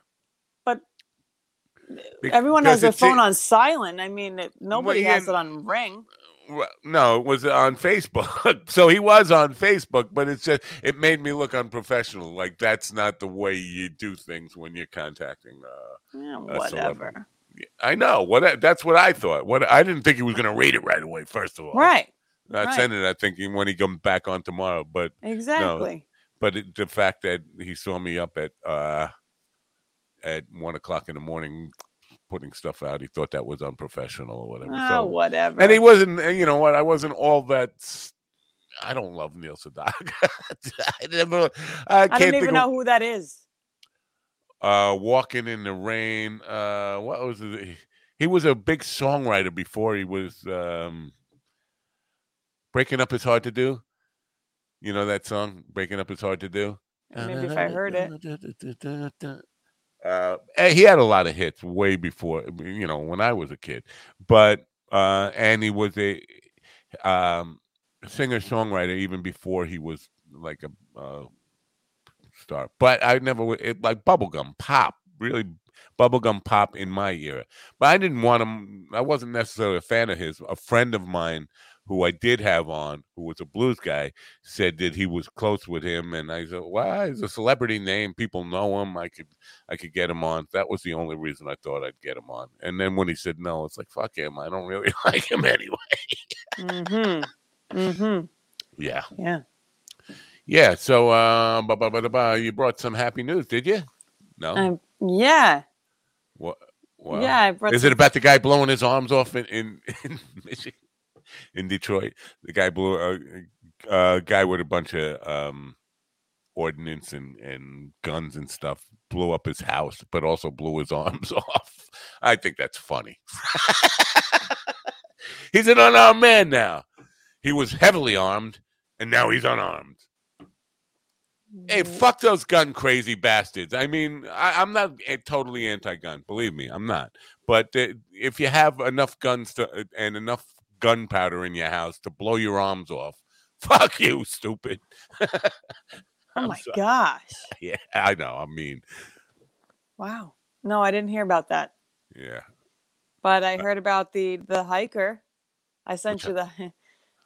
Everyone has their phone on silent. I mean, it, nobody has it on ring. Well, no, it was on Facebook. so he was on Facebook, but it's just it made me look unprofessional. Like that's not the way you do things when you're contacting. Uh, Yeah, whatever. I know what that's what I thought. What I didn't think he was going to read it right away. First of all, Right. Not right. sending that thinking when he comes back on tomorrow, but Exactly. but it, the fact that he saw me up at uh at one o'clock in the morning putting stuff out, he thought that was unprofessional or whatever. Oh, so whatever. and he wasn't you know what i wasn't all that I don't love neil sedaka i never i I can't don't even of, know who that is. uh walking in the rain uh what was it he was a big songwriter before he was um breaking up is hard to do you know that song breaking up is hard to do Maybe if I heard it. uh, he had a lot of hits way before, you know, when I was a kid. But uh, and he was a um, singer songwriter even before he was like a uh, star. But I never it, like bubblegum pop, really bubblegum pop in my era. But I didn't want him. I wasn't necessarily a fan of his. A friend of mine who I did have on, who was a blues guy, said that he was close with him, and I said, "Well, he's a celebrity name. People know him. I could, I could get him on." That was the only reason I thought I'd get him on. And then when he said no, it's like, "Fuck him. I don't really like him anyway." Mm-hmm. Mm-hmm. Yeah, Yeah. yeah. So, uh, ba, ba, ba, da, ba, you brought some happy news, did you? No. Um, yeah. what? Well, yeah. I brought Is some- it about the guy blowing his arms off in in, in Michigan, in Detroit? The guy blew a, a guy with a bunch of um, ordnance and and guns and stuff blew up his house, but also blew his arms off. I think that's funny. he's an unarmed man now. He was heavily armed, and now he's unarmed. Hey, fuck those gun crazy bastards. I mean, I, I'm not a- totally anti-gun. Believe me, I'm not. But uh, if you have enough guns to, uh, and enough gunpowder in your house to blow your arms off, fuck you, stupid. Oh my sorry. gosh. Yeah, I know. I mean, Wow. No, I didn't hear about that. yeah. But Uh I heard about the the hiker. I sent Which you the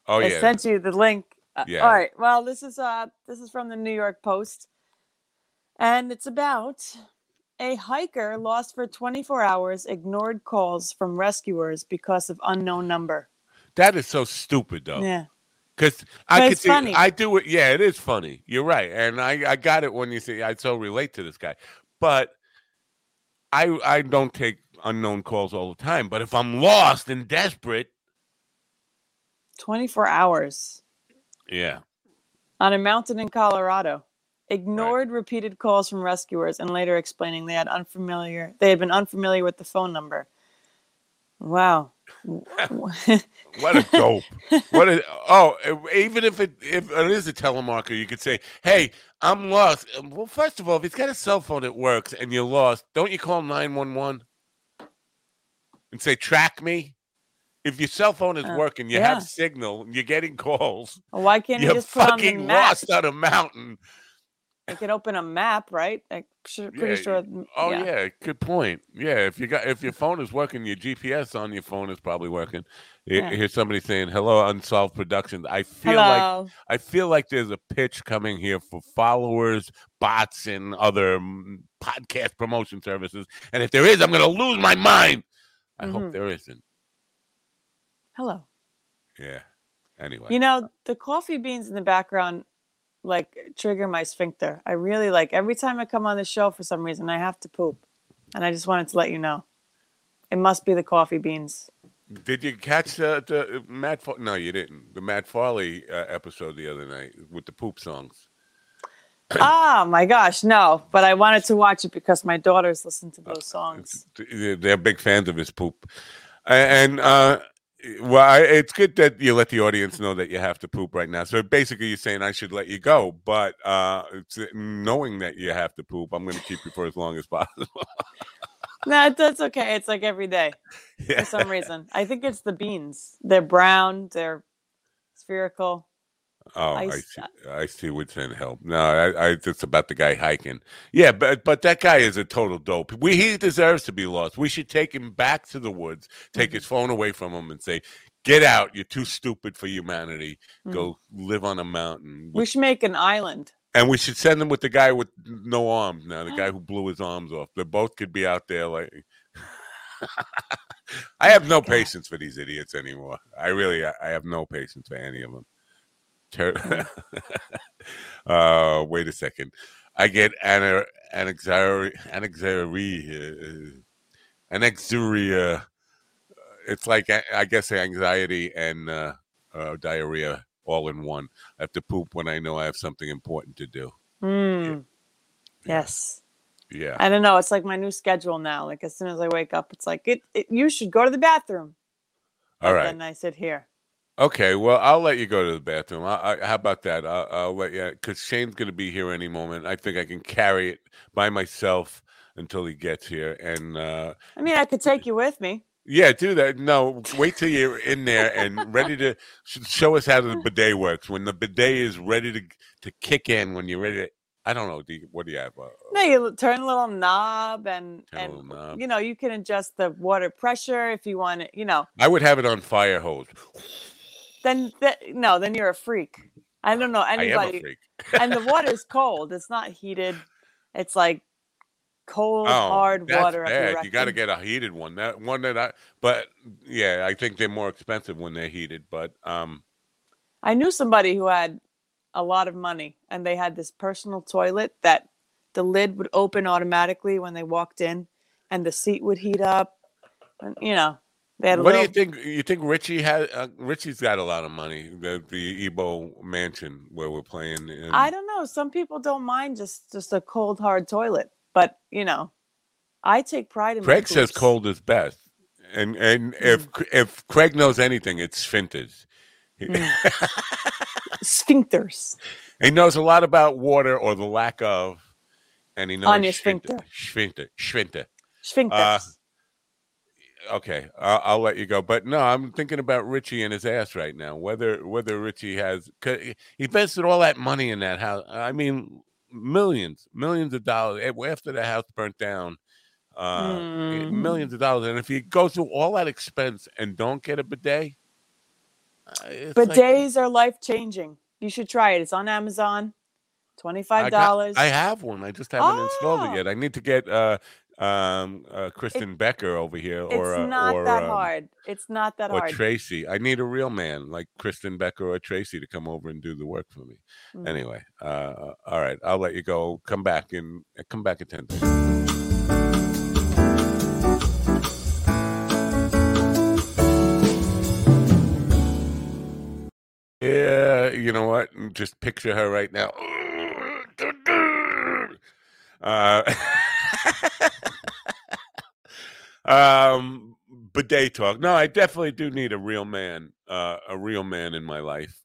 Oh I yeah. sent you the link. Uh, Yeah. All right. Well, this is uh this is from the New York Post. And it's about a hiker lost for 24 hours, ignored calls from rescuers because of unknown number. That is so stupid, though. Yeah. Because I could see, funny. I do it. Yeah, it is funny. You're right, and I I got it when you say I so relate to this guy, but I I don't take unknown calls all the time. But if I'm lost and desperate, 24 hours yeah, on a mountain in Colorado. Ignored repeated calls from rescuers and later explaining they had unfamiliar they had been unfamiliar with the phone number. Wow. what a dope. what a oh, even if it if it is a telemarketer, you could say, "Hey, I'm lost." Well, first of all, if he's got a cell phone that works and you're lost, don't you call nine one one and say, "Track me." If your cell phone is Uh, working, you yeah. have signal, and you're getting calls. Why can't you just put on the fucking lost on a mountain. You could open a map, right? I'm sure, pretty Yeah, sure. Oh yeah. good point. Yeah, if you got if your phone is working, your GPS on your phone is probably working. Yeah. Here's somebody saying, "Hello, Unsolved Productions." I feel like I feel like there's a pitch coming here for followers, bots, and other mm, podcast promotion services. And if there is, I'm going to lose my mind. I hope Mhm. there isn't. Hello. Yeah. Anyway. You know, the coffee beans in the background like trigger my sphincter. I really like every time I come on the show for some reason I have to poop. And I just wanted to let you know. It must be the coffee beans. Did you catch uh, the Matt? No, you didn't. The Matt Farley uh, episode the other night with the poop songs. oh my gosh, no. But I wanted to watch it because my daughters listen to those songs. They're they're big fans of his poop, and uh, Well, I, it's good that you let the audience know that you have to poop right now. So basically, you're saying I should let you go, but uh, knowing that you have to poop, I'm going to keep you for as long as possible. no, that's okay. It's like every day yeah. for some reason. I think it's the beans. They're brown. They're spherical. Oh, I, I see. I see what's saying help. No, I, I it's about the guy hiking. Yeah, but but that guy is a total dope. We he deserves to be lost. We should take him back to the woods, take Mm-hmm. his phone away from him, and say, "Get out! You're too stupid for humanity. Mhm. Go live on a mountain." We should make an island. and we should send him with the guy with no arms. Now, the guy who blew his arms off. They both could be out there like. I have no God. patience for these idiots anymore. I really, I I have no patience for any of them. Ter- uh, wait a second. I get ana- anxiety, anxiety, uh, anxuria. It's like I guess anxiety and uh, uh, diarrhea all in one. I have to poop when I know I have something important to do. Mm. Yes. Yeah. I don't know. It's like my new schedule now. Like as soon as I wake up, it's like it. it you should go to the bathroom. All right. Then I sit here. Okay. Well, I'll let you go to the bathroom. I, I, how about that? I'll, I'll let you because Shane's going to be here any moment. I think I can carry it by myself until he gets here. And uh, I mean, I could take you with me. yeah, do that. No, wait till you're in there and ready to show us how the bidet works. When the bidet is ready to to kick in, when you're ready to. I don't know. Do you, what do you have? Uh, No, you turn a little knob and and knob. you know you can adjust the water pressure if you want it. You know, I would have it on fire hose. Then th- no, then you're a freak. I don't know I am a anybody. freak. and the water's cold. It's not heated. It's like cold, Oh, hard water. bad. You got to get a heated one. That one that I, but yeah, I think they're more expensive when they're heated. But um, I knew somebody who had a lot of money and they had this personal toilet that the lid would open automatically when they walked in and the seat would heat up. And, you know, had what do you think? You think Richie has? Uh, Richie's got a lot of money. The the Ebo mansion where we're playing. In, I don't know. Some people don't mind just just a cold, hard toilet, but you know, I take pride in. my Craig says poops. cold is best, and and Mm. if if Craig knows anything, it's sphincters. Mm. sphincters. he knows a lot about water or the lack of, and he knows On your sphincter, sphincter, sphincter. Sphincters. Okay I'll, I'll let you go but no i'm thinking about richie and his ass right now whether whether richie has he invested all that money in that house i mean millions millions of dollars after the house burnt down uh Mhm. millions of dollars and if you go through all that expense and don't get a bidet uh, it's like- Bidets are life changing. You should try it. It's on Amazon. Twenty I five dollars. I have one. I just haven't installed it yet. I need to get uh, um, uh, Kristen Becker over here, or uh, It's not or, that um, hard. It's not that or hard. Tracy. I need a real man like Kristen Becker or Tracy to come over and do the work for me. Mm. Anyway, uh, all right, I'll let you go. Come back and come back at ten. Yeah, you know what? Just picture her right now. Uh, um, bidet talk. No, I definitely do need a real man, uh, a real man in my life.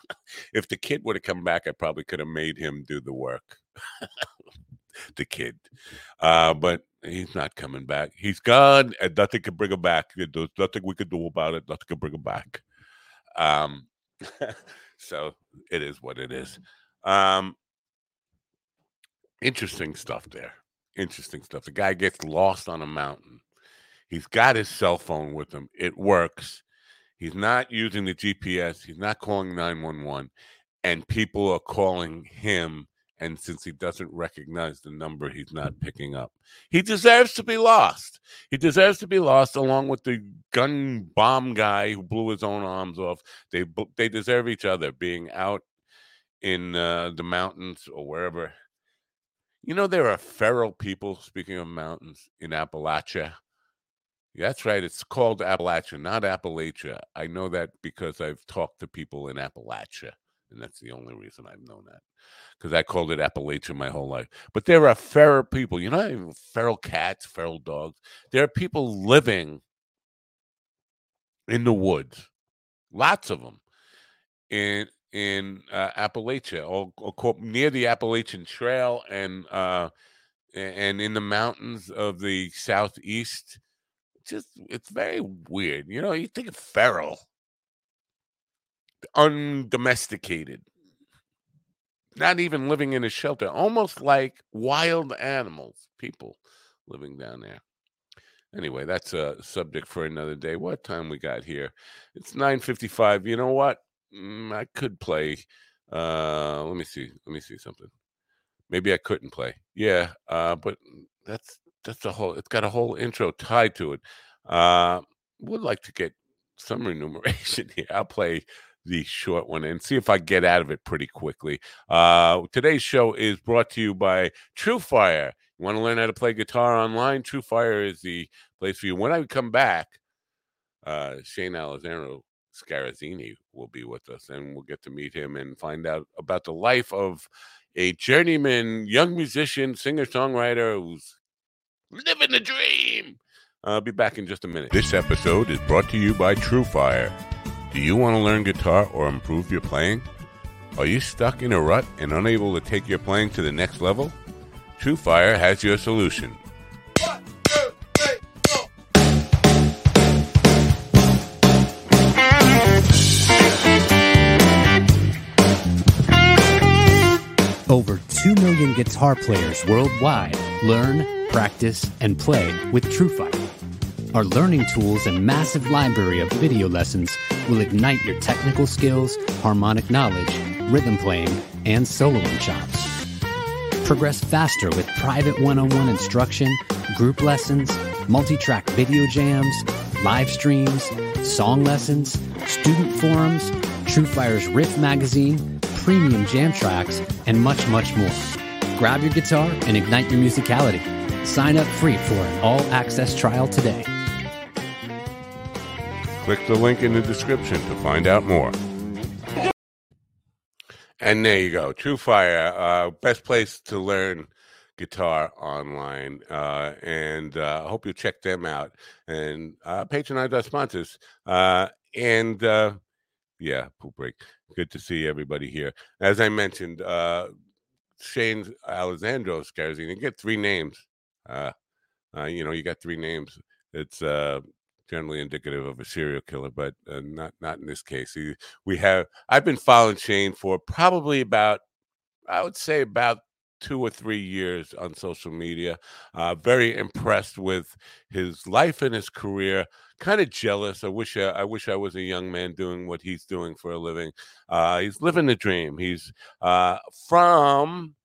if the kid would have come back, I probably could have made him do the work. the kid, uh, but he's not coming back. He's gone, and nothing can bring him back. There's nothing we can do about it. Nothing can bring him back. Um, so it is what it is. Um, interesting stuff there. Interesting stuff. The guy gets lost on a mountain. He's got his cell phone with him. It works. He's not using the GPS. He's not calling 911. And people are calling him. And since he doesn't recognize the number, he's not picking up. He deserves to be lost. He deserves to be lost along with the gun bomb guy who blew his own arms off. They they deserve each other being out in uh, the mountains or wherever. You know, there are feral people, speaking of mountains, in Appalachia. That's right. It's called Appalachia, not Appalachia. I know that because I've talked to people in Appalachia, and that's the only reason I've known that. Because I called it Appalachia my whole life. But there are feral people. You know, feral cats, feral dogs. There are people living in the woods, lots of them in in uh, Appalachia or, or near the Appalachian Trail and uh, and in the mountains of the southeast. Just it's very weird, you know. You think of feral, undomesticated, not even living in a shelter, almost like wild animals, people living down there. Anyway, that's a subject for another day. What time we got here? It's 9:55. You know what? Mm, I could play uh let me see. Let me see something. Maybe I couldn't play. Yeah, uh but that's that's a whole it's got a whole intro tied to it. Uh would like to get some remuneration here. I'll play the short one and see if I get out of it pretty quickly. Uh today's show is brought to you by True Fire. You want to learn how to play guitar online? True Fire is the place for you. When I come back, uh, Shane Alessandro Scarazzini will be with us, and we'll get to meet him and find out about the life of a journeyman young musician, singer songwriter who's living the dream. I'll be back in just a minute. This episode is brought to you by True Fire. Do you want to learn guitar or improve your playing? Are you stuck in a rut and unable to take your playing to the next level? True Fire has your solution. Over 2 million guitar players worldwide learn, practice, and play with TrueFire. Our learning tools and massive library of video lessons will ignite your technical skills, harmonic knowledge, rhythm playing, and soloing chops. Progress faster with private one on one instruction, group lessons, multi track video jams, live streams, song lessons, student forums, TrueFire's Riff magazine, premium jam tracks, and much, much more. Grab your guitar and ignite your musicality. Sign up free for an all access trial today. Click the link in the description to find out more. And there you go, True Fire, uh, best place to learn guitar online. Uh, and uh, I hope you check them out and uh, patronize our sponsors. Uh, and uh, yeah, poop break. Good to see everybody here. As I mentioned, uh, Shane Alessandro Scarazzini. Get three names. Uh, uh, you know, you got three names. It's uh, generally indicative of a serial killer, but uh, not not in this case. We have. I've been following Shane for probably about, I would say about two or three years on social media. Uh, very impressed with his life and his career. Kind of jealous. I wish I, I wish I was a young man doing what he's doing for a living. Uh, he's living the dream. He's uh, from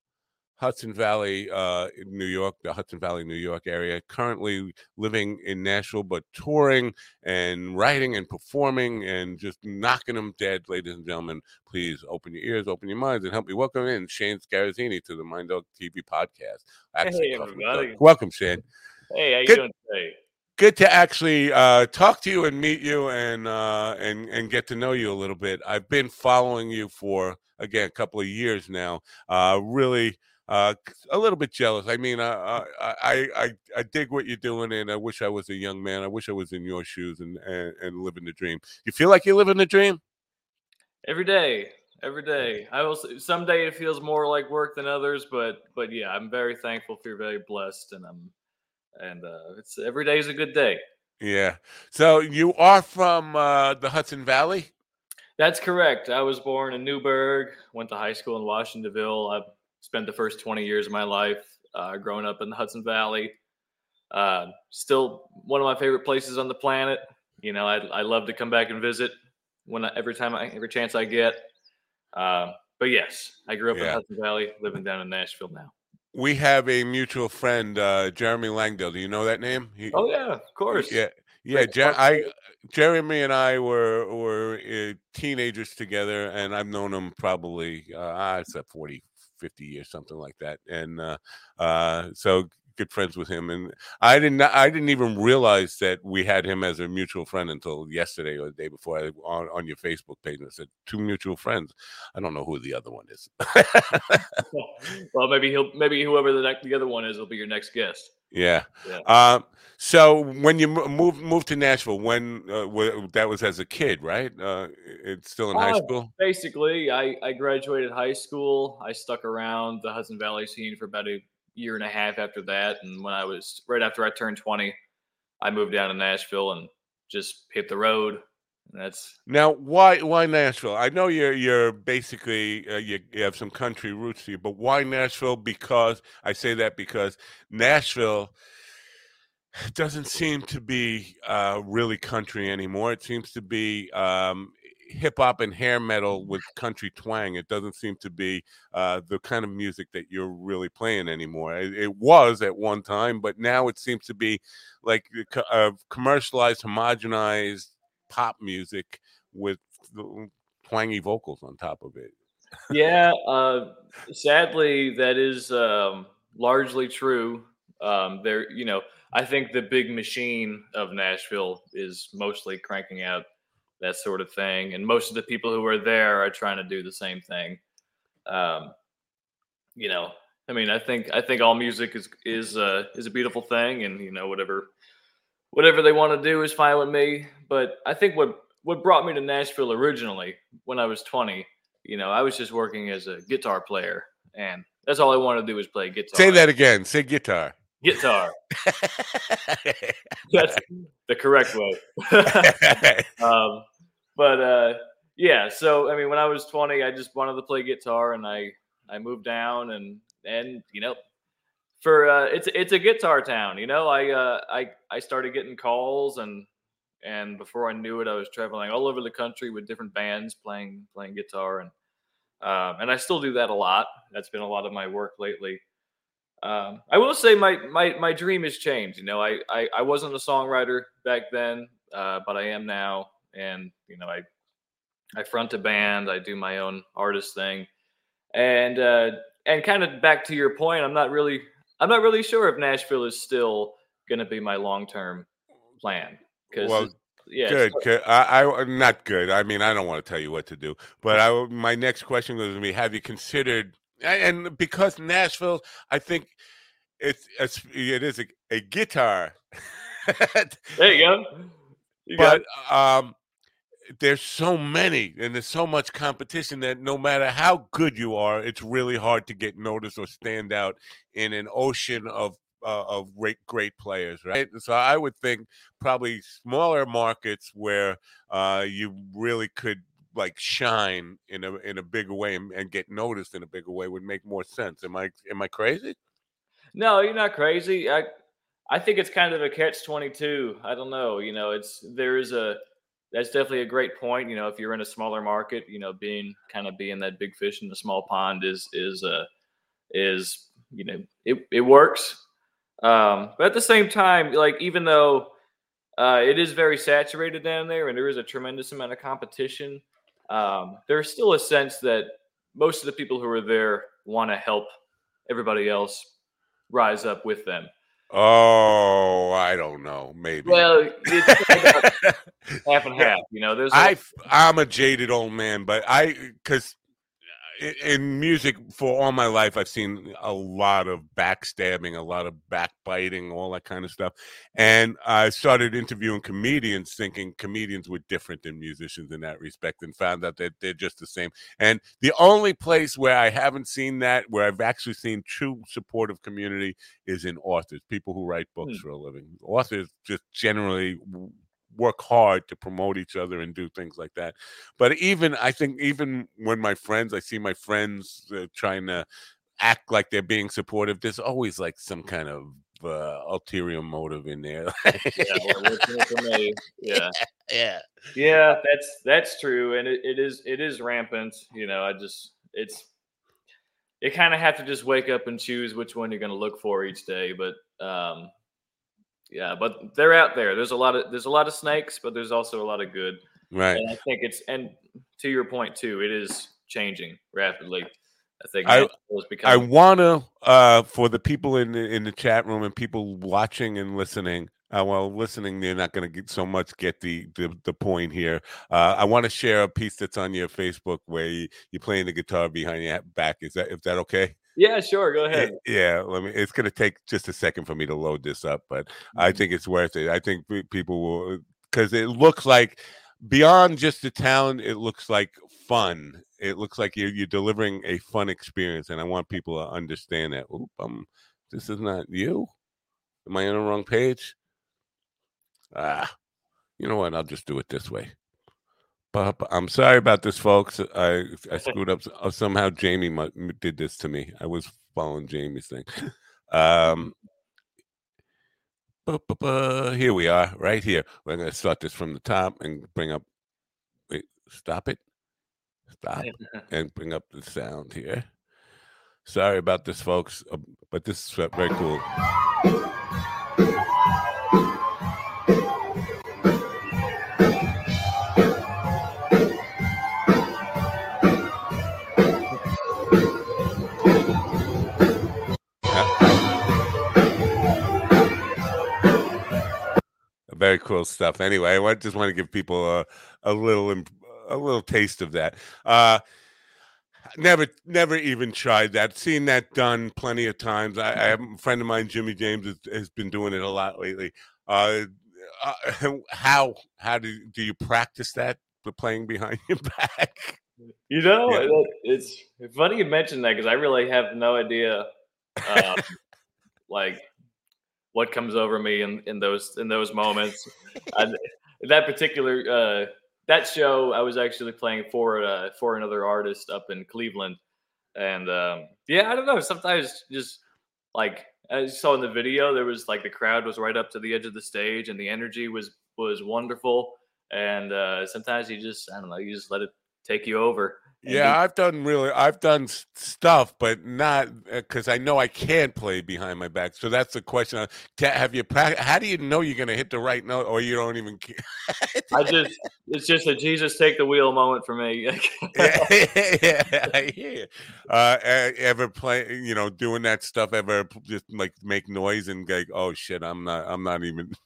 Hudson Valley, uh, in New York, the Hudson Valley, New York area. Currently living in Nashville, but touring and writing and performing and just knocking them dead, ladies and gentlemen. Please open your ears, open your minds, and help me welcome in Shane Scarazzini to the Mind Dog TV podcast. Accent Hey, everybody. Welcome, Shane. Hey, how you Good- doing today? Good to actually uh, talk to you and meet you and uh, and and get to know you a little bit. I've been following you for again a couple of years now. Uh, really uh, a little bit jealous. I mean, I, I I I dig what you're doing, and I wish I was a young man. I wish I was in your shoes and and, and living the dream. You feel like you're living the dream? Every day, every day. I will. Someday it feels more like work than others, but but yeah, I'm very thankful. Feel very blessed, and I'm and uh, it's every day is a good day. Yeah. So you are from uh, the Hudson Valley. That's correct. I was born in Newburgh. Went to high school in Washingtonville. I've spent the first 20 years of my life uh, growing up in the Hudson Valley. Uh, still one of my favorite places on the planet. You know, I, I love to come back and visit when I, every time I every chance I get. Uh, but yes, I grew up in Hudson Valley, living down in Nashville now. We have a mutual friend, uh, Jeremy Langdale. Do you know that name? He- Oh yeah, of course. Yeah, yeah. Jer- I. Jeremy and I were were uh, teenagers together, and I've known him probably uh, it's a 40, 50 years, something like that. And uh, uh, so good friends with him. And I didn't I didn't even realize that we had him as a mutual friend until yesterday or the day before I, on on your Facebook page. And it said two mutual friends. I don't know who the other one is. well, maybe he'll maybe whoever the next the other one is will be your next guest. Yeah. Yeah. Um, So when you moved moved to Nashville, when uh, that was as a kid, right? Uh, it's still in uh, high school. Basically, I I graduated high school. I stuck around the Hudson Valley scene for about a year and a half after that, and when I was right after I turned twenty, I moved down to Nashville and just hit the road. That's now why why Nashville? I know you're you're basically uh, you, you have some country roots here, but why Nashville? Because I say that because Nashville doesn't seem to be uh, really country anymore. It seems to be um, hip hop and hair metal with country twang. It doesn't seem to be uh, the kind of music that you're really playing anymore. It, it, was at one time, but now it seems to be like uh, commercialized, homogenized pop music with twangy vocals on top of it. yeah, uh, sadly, that is um, largely true. Um, there, you know, I think the big machine of Nashville is mostly cranking out that sort of thing, and most of the people who are there are trying to do the same thing. Um, you know, I mean, I think I think all music is is uh, is a beautiful thing, and you know, whatever whatever they want to do is fine with me. But I think what what brought me to Nashville originally when I was 20, you know, I was just working as a guitar player, and that's all I wanted to do was play guitar. Say that again. Say guitar. Guitar. that's the correct way. um, but uh, yeah, so I mean, when I was 20, I just wanted to play guitar, and I I moved down, and and you know, for uh, it's it's a guitar town. You know, I uh, I I started getting calls and and before I knew it, I was traveling all over the country with different bands playing playing guitar and um, and I still do that a lot. That's been a lot of my work lately. Um, I will say my my my dream has changed. You know, I I, I wasn't a songwriter back then, uh, but I am now, and you know, I I front a band, I do my own artist thing, and uh, and kind of back to your point, I'm not really I'm not really sure if Nashville is still going to be my long term plan. Because well, yeah, good. good. I, I not good. I mean, I don't want to tell you what to do, but I my next question was to be: Have you considered? And because Nashville, I think it's, it's it is a, a guitar. there you go. You but um, there's so many and there's so much competition that no matter how good you are, it's really hard to get noticed or stand out in an ocean of uh, of great great players, right? So I would think probably smaller markets where uh, you really could like shine in a in a bigger way and, and get noticed in a bigger way would make more sense. Am I am I crazy? No, you're not crazy. I I think it's kind of a catch twenty two. I don't know. You know, it's there is a that's definitely a great point. You know, if you're in a smaller market, you know, being kind of being that big fish in the small pond is is uh is you know it it works. Um, but at the same time, like even though uh, it is very saturated down there and there is a tremendous amount of competition, um, there's still a sense that most of the people who are there want to help everybody else rise up with them. Oh, I don't know. Maybe. Well, it's half and half. You know, there's. I I'm a jaded old man, but I because in music for all my life i've seen a lot of backstabbing a lot of backbiting all that kind of stuff and i started interviewing comedians thinking comedians were different than musicians in that respect and found out that they're just the same and the only place where i haven't seen that where i've actually seen true supportive community is in authors people who write books hmm. for a living authors just generally work hard to promote each other and do things like that. But even I think even when my friends, I see my friends uh, trying to act like they're being supportive. There's always like some kind of uh, ulterior motive in there. yeah, well, yeah, yeah, yeah. That's that's true, and it, it is it is rampant. You know, I just it's you kind of have to just wake up and choose which one you're going to look for each day. But um, yeah, but they're out there. There's a lot of there's a lot of snakes, but there's also a lot of good. Right. And I think it's and to your point too, it is changing rapidly. I think I, I want to uh, for the people in the, in the chat room and people watching and listening. Uh, well, listening, they're not going to get so much get the the, the point here. Uh, I want to share a piece that's on your Facebook where you, you're playing the guitar behind your back. Is that is that okay? Yeah, sure. Go ahead. Yeah, let me. It's going to take just a second for me to load this up, but I Mm-hmm. think it's worth it. I think people will because it looks like beyond just the talent, it looks like fun. It looks like you're you're delivering a fun experience, and I want people to understand that. Oop, um, this is not you. Am I on the wrong page? Ah, you know what? I'll just do it this way. But I'm sorry about this, folks. I I screwed up. Uh, Somehow Jamie did this to me. I was following Jamie's thing. Um, here we are, right here. We're going to start this from the top and bring up. Wait, stop it. Stop and bring up the sound here. Sorry about this, folks, uh, but this is very cool. Very cool stuff. Anyway, I just want to give people a, a little a little taste of that. Uh, never never even tried that. Seen that done plenty of times. I, I have a friend of mine, Jimmy James, has, has been doing it a lot lately. Uh, uh, how how do do you practice that? The playing behind your back. You know, Yeah. it- it's funny you mentioned that because I really have no idea, um, like what comes over me in, in those in those moments. That particular uh, that show, I was actually playing for uh, for another artist up in Cleveland, and um, yeah, I don't know. Sometimes just like I saw in the video, there was like the crowd was right up to the edge of the stage, and the energy was was wonderful. And uh, sometimes you just I don't know, you just let it take you over. And Yeah, you- I've done really, I've done stuff, but not because I know I can't play behind my back. So that's the question. uh, Have you? How do you know you're going to hit the right note, or you don't even? care? I just it's just a Jesus take the wheel moment for me. yeah, I hear. Uh, ever play? You know, doing that stuff? Ever just like make noise and like, oh shit, I'm not, I'm not even.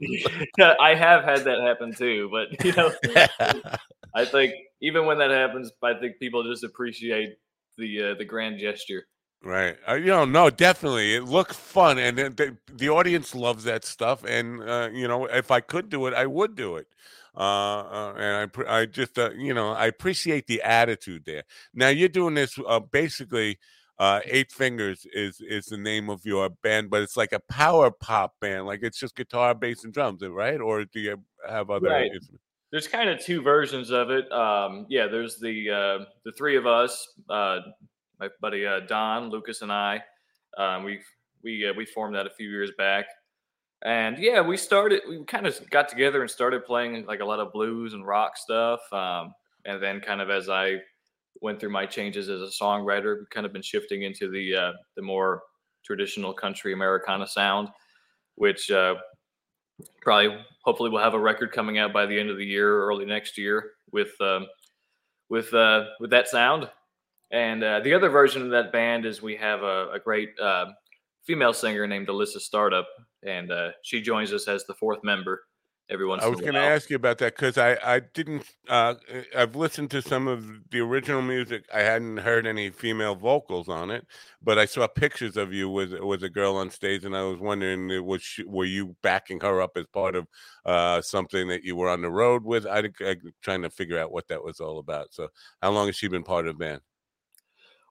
I have had that happen too, but you know, I think even when that happens, I think people just appreciate the uh, the grand gesture. Right. Uh, you know, no, definitely. It looks fun, and the, the audience loves that stuff. And uh, you know, if I could do it, I would do it. Uh, uh, and I, I just, uh, you know, I appreciate the attitude there. Now you're doing this uh, basically. Uh, Eight Fingers is is the name of your band, but it's like a power pop band. Like it's just guitar, bass, and drums, right? Or do you have other Right. instruments? There's kind of two versions of it. Um, yeah, there's the uh, the three of us, uh, my buddy uh, Don, Lucas, and I. Um, we we uh, we formed that a few years back, and yeah, we started. We kind of got together and started playing like a lot of blues and rock stuff. Um, and then, kind of as I went through my changes as a songwriter, we've kind of been shifting into the uh, the more traditional country Americana sound, which uh, probably hopefully we'll have a record coming out by the end of the year or early next year with um, with uh, with that sound. And uh, the other version of that band is we have a, a great uh, female singer named Alyssa Startup, and uh, she joins us as the fourth member every once. I was going to ask you about that because I, I didn't. Uh, I've listened to some of the original music. I hadn't heard any female vocals on it, but I saw pictures of you with with a girl on stage, and I was wondering, uh, was she, were you backing her up as part of uh, something that you were on the road with? I, am trying to figure out what that was all about. So, how long has she been part of the band?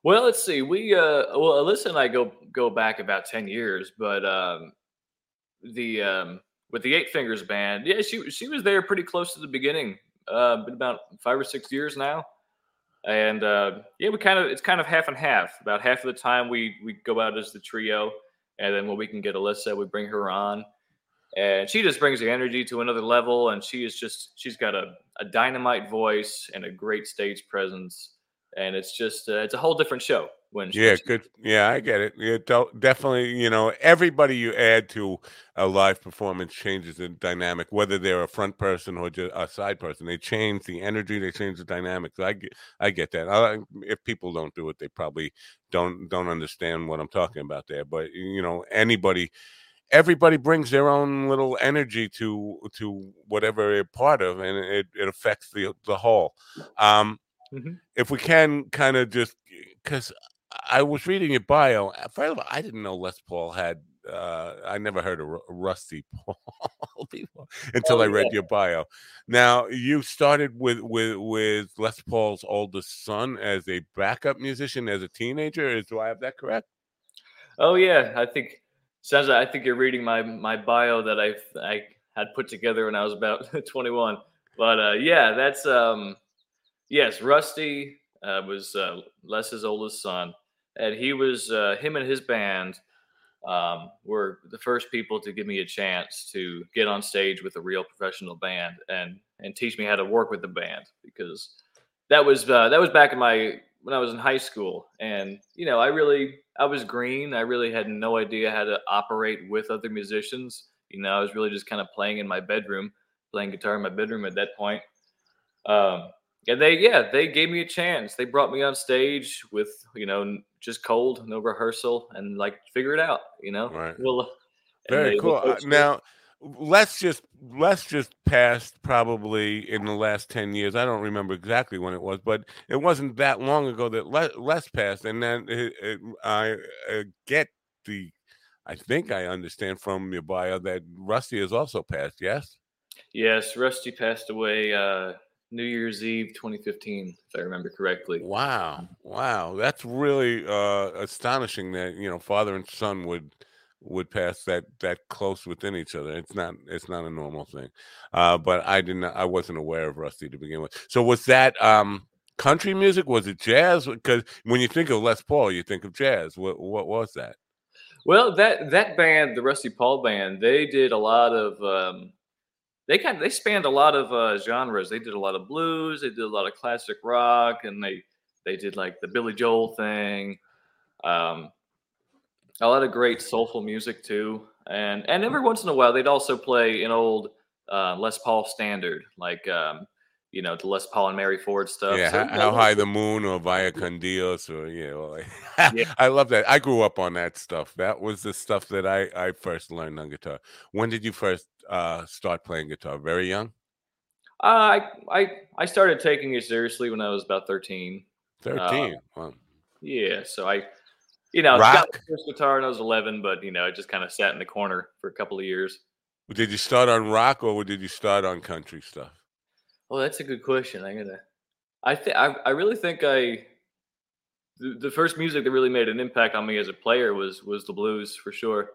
Well, let's see. We uh well Alyssa and I go go back about 10 years, but um the um with the Eight Fingers band, yeah, she she was there pretty close to the beginning. Uh been about 5 or 6 years now. And uh yeah, we kind of it's kind of half and half. About half of the time we we go out as the trio and then when we can get Alyssa, we bring her on. And she just brings the energy to another level and she is just she's got a, a dynamite voice and a great stage presence and it's just uh, it's a whole different show when Yeah, good. Yeah, I get it. Yeah, definitely. You know, everybody you add to a live performance changes the dynamic, whether they're a front person or just a side person. They change the energy. They change the dynamics. I get, I get that. I, if people don't do it, they probably don't don't understand what I'm talking about there. But you know, anybody. Everybody brings their own little energy to to whatever they're part of, and it, it affects the the whole. Um, Mhm. If we can kind of just because I was reading your bio. First of all, I didn't know Les Paul had. Uh, I never heard of Rusty Paul before until Oh, I read yeah. your bio. Now you started with with with Les Paul's oldest son as a backup musician as a teenager. Is do I have that correct? Oh yeah, I think sounds. Like, I think you're reading my my bio that I I had put together when I was about 21. But uh, yeah, that's um yes, Rusty uh, was uh, Les's oldest son, and he was uh, him and his band um, were the first people to give me a chance to get on stage with a real professional band and and teach me how to work with the band because that was uh, that was back in my when I was in high school. And you know I really I was green. I really had no idea how to operate with other musicians. You know I was really just kind of playing in my bedroom playing guitar in my bedroom at that point. Um, and they yeah they gave me a chance they brought me on stage with you know just cold no rehearsal and like figure it out you know Right. well Very cool. Uh, now, let's just let's just passed probably in the last ten years. I don't remember exactly when it was, but it wasn't that long ago that Le- Les passed, and then it, it, I uh, get the. I think I understand from your bio that Rusty has also passed. Yes. yes rusty passed away uh new year's eve 2015 if i remember correctly Wow, wow, that's really uh, astonishing that you know father and son would would pass that that close within each other. It's not it's not a normal thing. Uh, but I didn't I wasn't aware of Rusty to begin with. So was that um, country music? Was it jazz? Because when you think of Les Paul, you think of jazz. What what was that? Well, that that band, the Rusty Paul band, they did a lot of um, they kind of they spanned a lot of uh, genres. They did a lot of blues, they did a lot of classic rock, and they they did like the Billy Joel thing, um, a lot of great soulful music too. And and every once in a while, they'd also play an old uh, Les Paul standard, like um, you know the Les Paul and Mary Ford stuff. yeah, So, how, how high the moon or Vaya con Dios or yeah, well, like, Yeah. I love that. I grew up on that stuff. That was the stuff that I I first learned on guitar. When did you first uh start playing guitar? Very young, I I I started taking it seriously when I was about thirteen. thirteen. wow. Yeah, so I, you know, got Rock? my first guitar when I was 11, but you know, it just kind of sat in the corner for a couple of years. Did you start on rock or did you start on country stuff? Well, that's a good question. I gotta, I think I, I really think I, the, the first music that really made an impact on me as a player was was the blues for sure.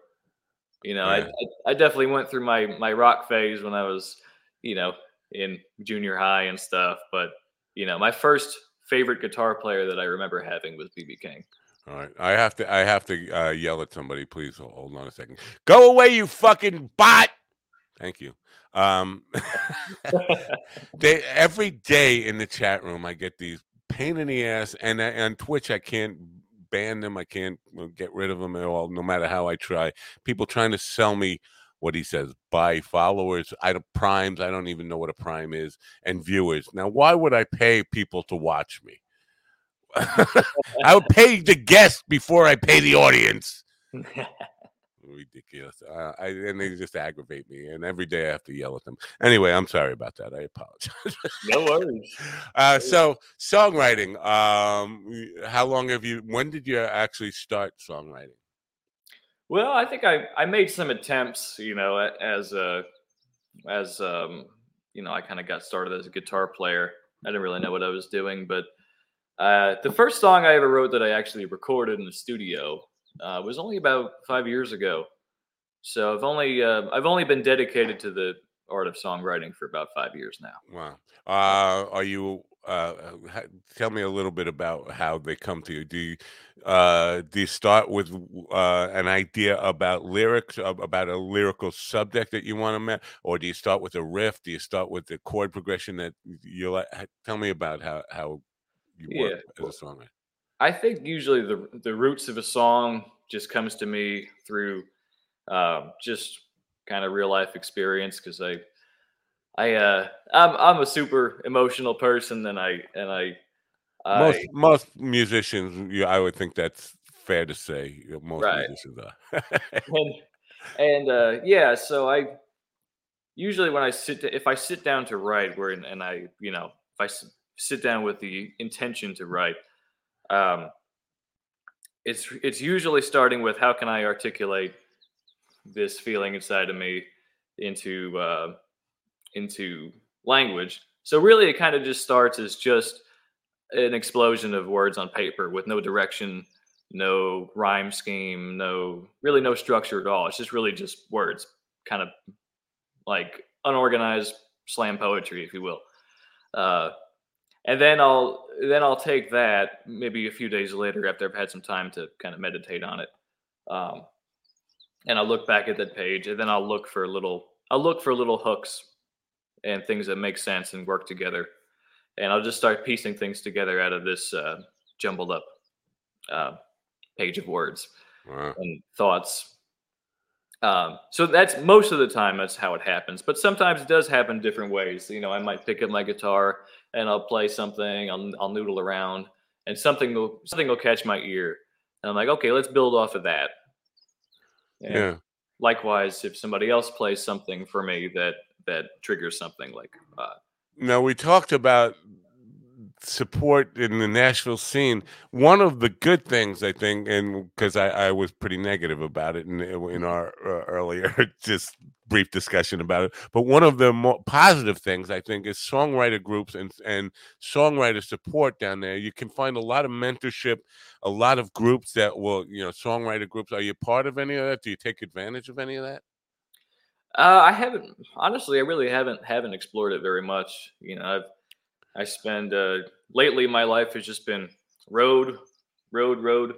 You know, Yeah. I, I I definitely went through my my rock phase when I was, you know, in junior high and stuff. But you know, my first favorite guitar player that I remember having was BB King. All right, I have to I have to uh, yell at somebody. Please hold, hold on a second. Go away, you fucking bot. Thank you. Um, they every day in the chat room, I get these pain in the ass, and I- on Twitch, I can't ban them. I can't get rid of them at all, no matter how I try. People trying to sell me what he says buy followers, I don't primes. I don't even know what a prime is, and viewers. Now, why would I pay people to watch me? I would pay the guest before I pay the audience. Ridiculous. Uh, I, and they just aggravate me, and every day I have to yell at them. Anyway, I'm sorry about that. I apologize. no worries. uh, so, songwriting. Um, how long have you? When did you actually start songwriting? Well, I think I, I made some attempts, you know, as a as um, you know, I kind of got started as a guitar player. I didn't really know what I was doing, but uh, the first song I ever wrote that I actually recorded in the studio uh, was only about five years ago. So I've only uh, I've only been dedicated to the art of songwriting for about five years now. Wow. Uh, are you? Uh, tell me a little bit about how they come to you. Do you uh, do you start with uh, an idea about lyrics, about a lyrical subject that you want to make, or do you start with a riff? Do you start with the chord progression that you like? Tell me about how how you work Yeah, as a songwriter. I think usually the the roots of a song just comes to me through uh, just kind of real life experience because I I uh I'm I'm a super emotional person and I and I Most I most musicians, yeah, I would think that's fair to say. Most Right. musicians are. and, and uh yeah so I usually when I sit to, if I sit down to write where and I you know if I sit down with the intention to write um it's it's usually starting with how can I articulate this feeling inside of me into uh, into language. So really, it kind of just starts as just an explosion of words on paper with no direction, no rhyme scheme, no really no structure at all. It's just really just words, kind of like unorganized slam poetry, if you will. Uh, and then I'll then I'll take that maybe a few days later after I've had some time to kind of meditate on it, um, and I'll look back at that page, and then I'll look for little I'll look for little hooks and things that make sense and work together, and I'll just start piecing things together out of this uh, jumbled up uh, page of words Wow. and thoughts. Um, so that's most of the time that's how it happens, but sometimes it does happen different ways. You know, I might pick up my guitar and I'll play something. I'll I'll noodle around, and something will something will catch my ear, and I'm like, okay, let's build off of that. And Yeah. Likewise, if somebody else plays something for me that that triggers something like uh, Now we talked about support in the Nashville scene. One of the good things I think, and because I, I was pretty negative about it in in our uh, earlier just brief discussion about it, but one of the more positive things I think is songwriter groups and and songwriter support down there. You can find a lot of mentorship, a lot of groups that will, you know, songwriter groups. Are you part of any of that? Do you take advantage of any of that? Uh, I haven't honestly. I really haven't haven't explored it very much. You know, I've I spend uh, lately. My life has just been road, road, road.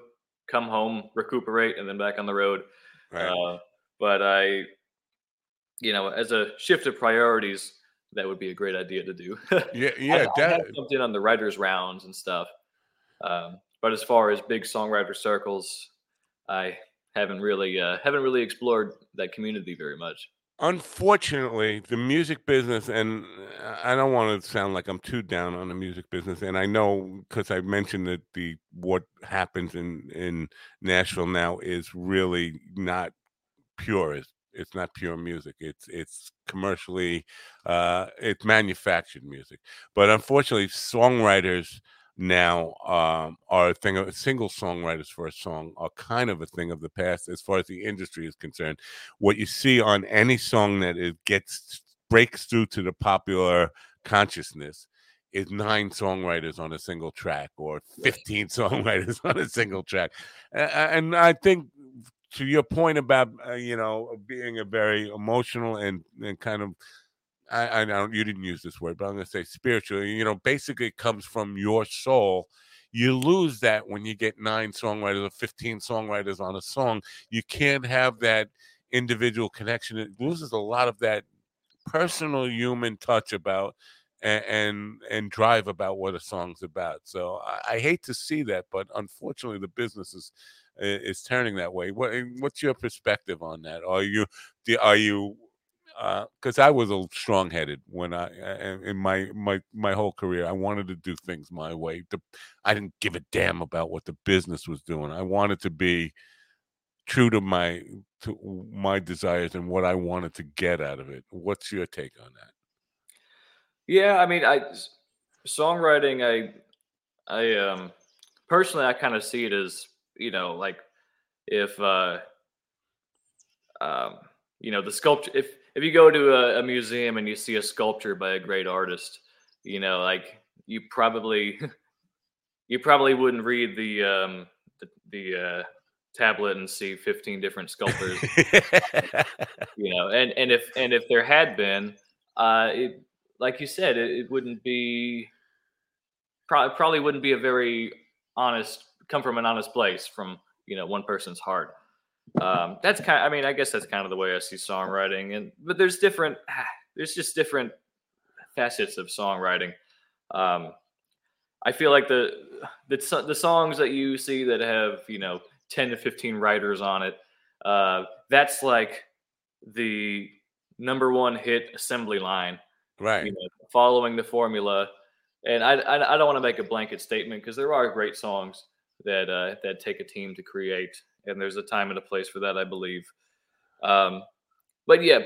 Come home, recuperate, and then back on the road. Right. Uh, but I, you know, as a shift of priorities, that would be a great idea to do. yeah, I- yeah, I, jumped in on the writers' rounds and stuff. Um, but as far as big songwriter circles, I haven't really uh, haven't really explored that community very much. Unfortunately the music business and i don't want to sound like i'm too down on the music business and i know because i mentioned that the what happens in in nashville now is really not pure it's, it's not pure music it's it's commercially uh it's manufactured music. But unfortunately songwriters now um, are a thing of single songwriters for a song are kind of a thing of the past as far as the industry is concerned. What you see on any song that it gets breaks through to the popular consciousness is nine songwriters on a single track or 15 songwriters on a single track. And i think to your point about uh, you know being a very emotional and, and kind of I, I don't you didn't use this word but i'm going to say spiritual you know basically it comes from your soul. You lose that when you get nine songwriters or 15 songwriters on a song. You can't have that individual connection. It loses a lot of that personal human touch about and and, and drive about what a song's about. So I, I hate to see that but unfortunately the business is is turning that way. What what's your perspective on that? Are you are you because I was a strong-headed when I uh, in my my my whole career. I wanted to do things my way. The, I didn't give a damn about what the business was doing. I wanted to be true to my to my desires and what I wanted to get out of it. What's your take on that? Yeah, I mean, I songwriting. I I um personally, I kind of see it as you know, like if uh um you know the sculpture. If if you go to a, a museum and you see a sculpture by a great artist, you know, like you probably you probably wouldn't read the um the, the uh tablet and see 15 different sculptors you know and and if and if there had been uh it like you said it, it wouldn't be probably probably wouldn't be a very honest come from an honest place from you know one person's heart um that's kind i mean i guess that's kind of the way i see songwriting and but there's different there's just different facets of songwriting um i feel like the the, the songs that you see that have you know 10 to 15 writers on it uh that's like the number one hit assembly line right. you know, following the formula. And I, I, I don't want to make a blanket statement because there are great songs that uh, that take a team to create, and there's a time and a place for that, I believe. Um, but yeah,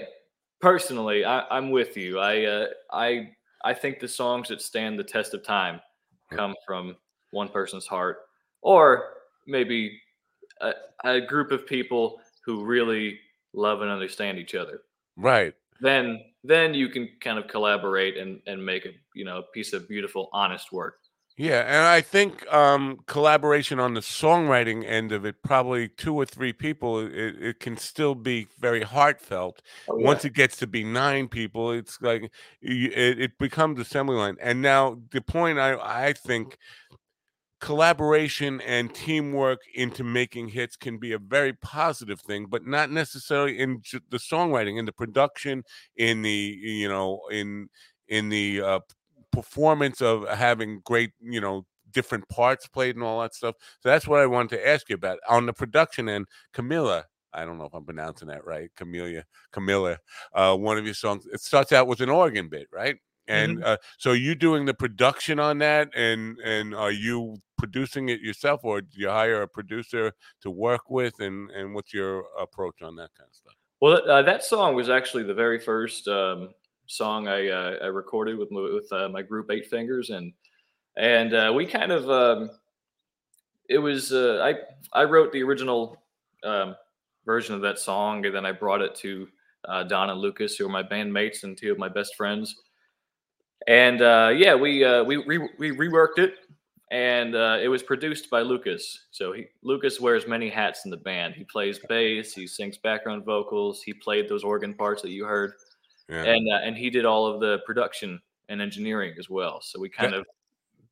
personally, I, I'm with you. I uh, I I think the songs that stand the test of time come from one person's heart, or maybe a, a group of people who really love and understand each other. Right. Then then you can kind of collaborate and and make a you know a piece of beautiful, honest work. Yeah, and I think um, collaboration on the songwriting end of it, probably two or three people, it, it can still be very heartfelt. Oh, Once it gets to be nine people, it's like it, it becomes assembly line. And now the point I I think collaboration and teamwork into making hits can be a very positive thing, but not necessarily in the songwriting, in the production, in the you know in in the uh, performance of having great you know different parts played and all that stuff. So that's what I wanted to ask you about on the production end. Camilla, I don't know if I'm pronouncing that right. Camellia, Camilla, uh, one of your songs. It starts out with an organ bit, right? And uh, so you doing the production on that, and and are you producing it yourself, or do you hire a producer to work with? And and what's your approach on that kind of stuff? Well, uh, that song was actually the very first um, song I, uh, I recorded with with uh, my group Eight Fingers, and and uh, we kind of um, it was uh, I I wrote the original um, version of that song, and then I brought it to uh, Don and Lucas, who are my bandmates and two of my best friends. And uh, yeah, we we re- we reworked it, and it was produced by Lucas. So he Lucas wears many hats in the band. He plays bass, he sings background vocals, he played those organ parts that you heard, Yeah. and uh, and he did all of the production and engineering as well. So we kind That- of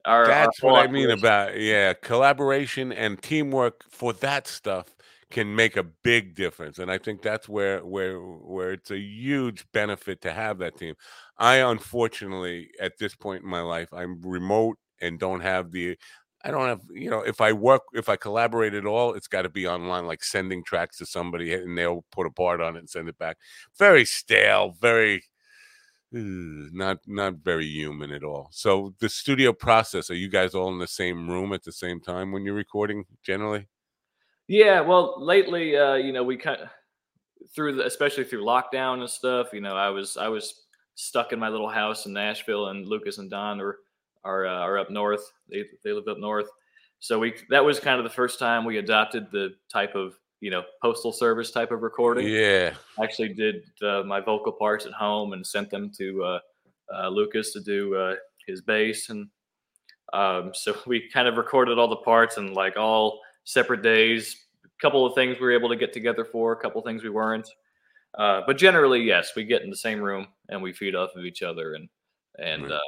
our our That's whole what I mean about yeah, collaboration and teamwork for that stuff can make a big difference, and I think that's where where where it's a huge benefit to have that team. I unfortunately at this point in my life I'm remote and don't have the I don't have you know if I work if I collaborate at all it's got to be online like sending tracks to somebody and they'll put a part on it and send it back. Very stale, very not not very human at all. So the studio process, are you guys all in the same room at the same time when you're recording generally? Yeah, well, lately, uh, you know, we kind of through the, especially through lockdown and stuff. You know, I was I was stuck in my little house in Nashville, and Lucas and Don are are uh, are up north. They they live up north, so we that was kind of the first time we adopted the type of you know postal service type of recording. Yeah. I actually did uh, my vocal parts at home and sent them to uh, uh, Lucas to do uh, his bass, and um, so we kind of recorded all the parts and like all separate days. A couple of things we were able to get together for, a couple of things we weren't. Uh, but generally, yes, we get in the same room and we feed off of each other and and Right. uh,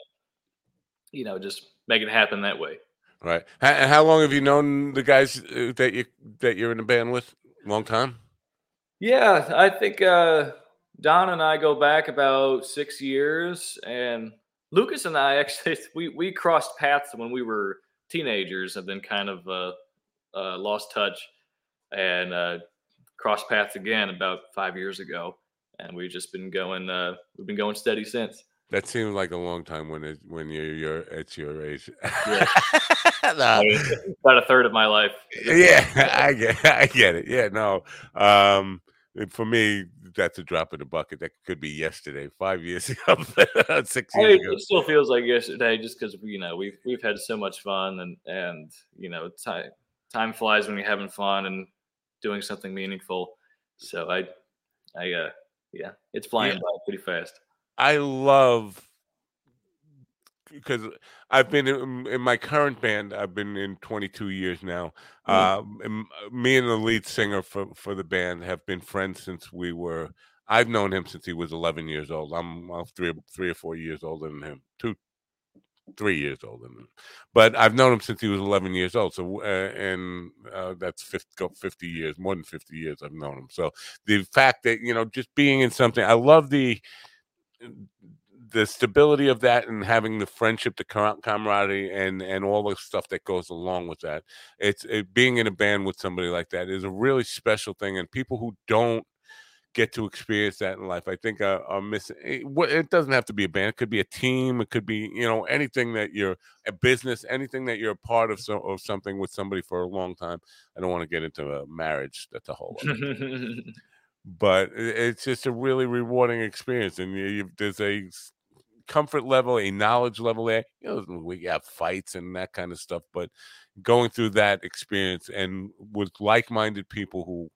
you know just make it happen that way. Right. How, and how long have you known the guys uh, that you that you're in the band with? Long time. Yeah, I think uh, Don and I go back about six years, and Lucas and I actually we we crossed paths when we were teenagers, and then kind of uh, uh, lost touch, and uh, crossed paths again about five years ago, and we've just been going uh, we've been going steady since. That seems like a long time when it when you're you're at your age. Yeah. About a third of my life. yeah, I get, I get it. Yeah, no. Um, for me, that's a drop in the bucket. That could be yesterday, five years ago, six I years mean, ago. it still feels like yesterday, just because you know we've we've had so much fun, and and you know time time flies when you're having fun and doing something meaningful. So I, I uh, yeah, it's flying Yeah. by pretty fast. I love because I've been in, in my current band. I've been in 22 years now. Um, and me and the lead singer for for the band have been friends since we were. I've known him since he was 11 years old. I'm, I'm three three or four years older than him. Two, three years older than him. But I've known him since he was 11 years old. So uh, and uh, that's 50, 50 years, more than 50 years I've known him. So the fact that you know just being in something, I love the the stability of that and having the friendship, the camaraderie, and and all the stuff that goes along with that. It's it, being in a band with somebody like that is a really special thing, and people who don't get to experience that in life, I think are, are missing. It, it doesn't have to be a band; it could be a team, it could be you know anything that you're a business, anything that you're a part of, so, of something with somebody for a long time. I don't want to get into a marriage; that's a whole. but it's just a really rewarding experience and you, there's a comfort level, a knowledge level there. You know, we have fights and that kind of stuff, but going through that experience and with like-minded people who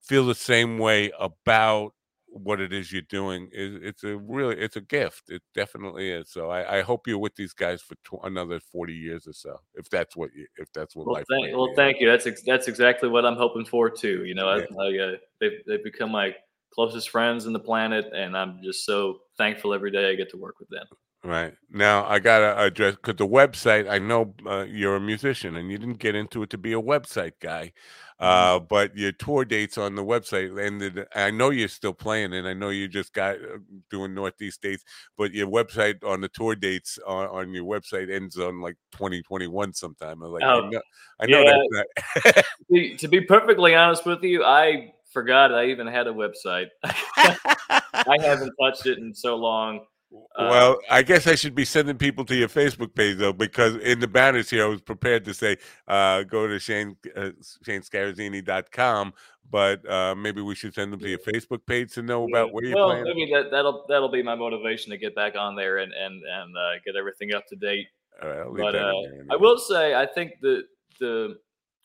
feel the same way about what it is you're doing is it's a really it's a gift it definitely is so i, I hope you're with these guys for tw- another 40 years or so if that's what you if that's what Well, life thank, well, you. thank you. That's ex- that's exactly what I'm hoping for too. You know, I, I, uh, they've they've become my closest friends in the planet, and I'm just so thankful every day I get to work with them. Right now, I gotta address because the website. I know uh, you're a musician, and you didn't get into it to be a website guy, uh, but your tour dates on the website ended. I know you're still playing, and I know you just got uh, doing Northeast dates, but your website on the tour dates on, on your website ends on like 2021 sometime. I'm like, I Oh, know, I know yeah. that's not. To, to be perfectly honest with you, I forgot I even had a website. I haven't touched it in so long. Uh, Well, I guess I should be sending people to your Facebook page though, because in the banners here, I was prepared to say, uh, go to Shane uh, ShaneScarazzini.com, but uh, maybe we should send them to your Facebook page to know about where you're well, playing. maybe that that'll that'll be my motivation to get back on there and and and uh, get everything up to date. All right, I'll But uh, I will say, I think the the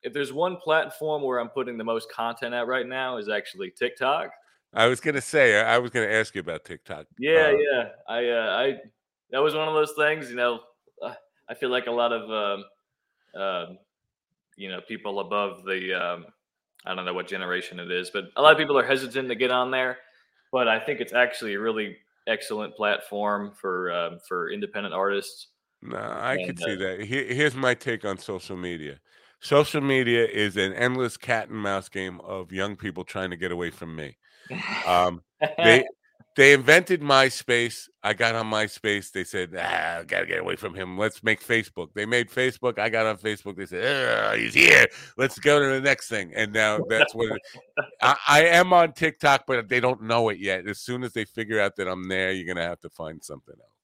if there's one platform where I'm putting the most content at right now is actually TikTok. I was gonna say, I was gonna ask you about TikTok. Yeah, Uh, yeah. I uh, I that was one of those things. You know, uh, I feel like a lot of um, um, you know people above the um, I don't know what generation it is, but a lot of people are hesitant to get on there. But I think it's actually a really excellent platform for um, for independent artists. No, I could And, see uh, that. Here, here's my take on social media. Social media is an endless cat and mouse game of young people trying to get away from me. Um, they they invented MySpace. I got on MySpace. They said, ah, gotta get away from him. Let's make Facebook. They made Facebook. I got on Facebook. They said, "Ah, he's here. Let's go to the next thing. And now that's what it, I, I am on TikTok, but they don't know it yet. As soon as they figure out that I'm there, you're gonna have to find something else.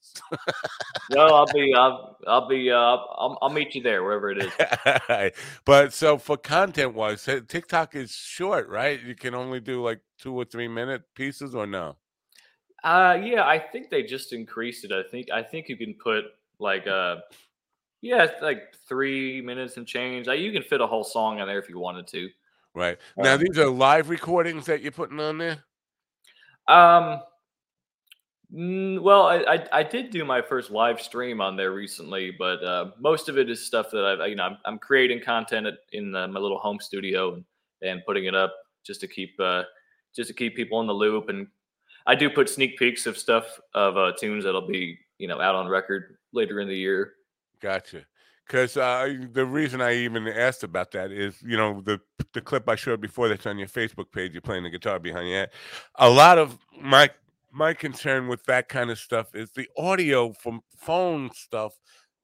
Well, I'll be I'll I'll be uh, I'll, I'll meet you there wherever it is. but so for content wise, TikTok is short, right? You can only do like two or three minute pieces, or no? Uh, yeah, I think they just increased it. I think I think you can put like uh, yeah, like three minutes and change. Like, you can fit a whole song on there if you wanted to. Right now, Um, these are live recordings that you're putting on there. Um, mm, well, I, I I did do my first live stream on there recently, but uh, most of it is stuff that I've you know I'm, I'm creating content in uh, my little home studio and, and putting it up just to keep uh, just to keep people in the loop. And I do put sneak peeks of stuff of uh, tunes that'll be you know out on record later in the year. Gotcha. Because uh, the reason I even asked about that is, you know, the the clip I showed before that's on your Facebook page, you're playing the guitar behind you. A lot of my my concern with that kind of stuff is the audio from phone stuff.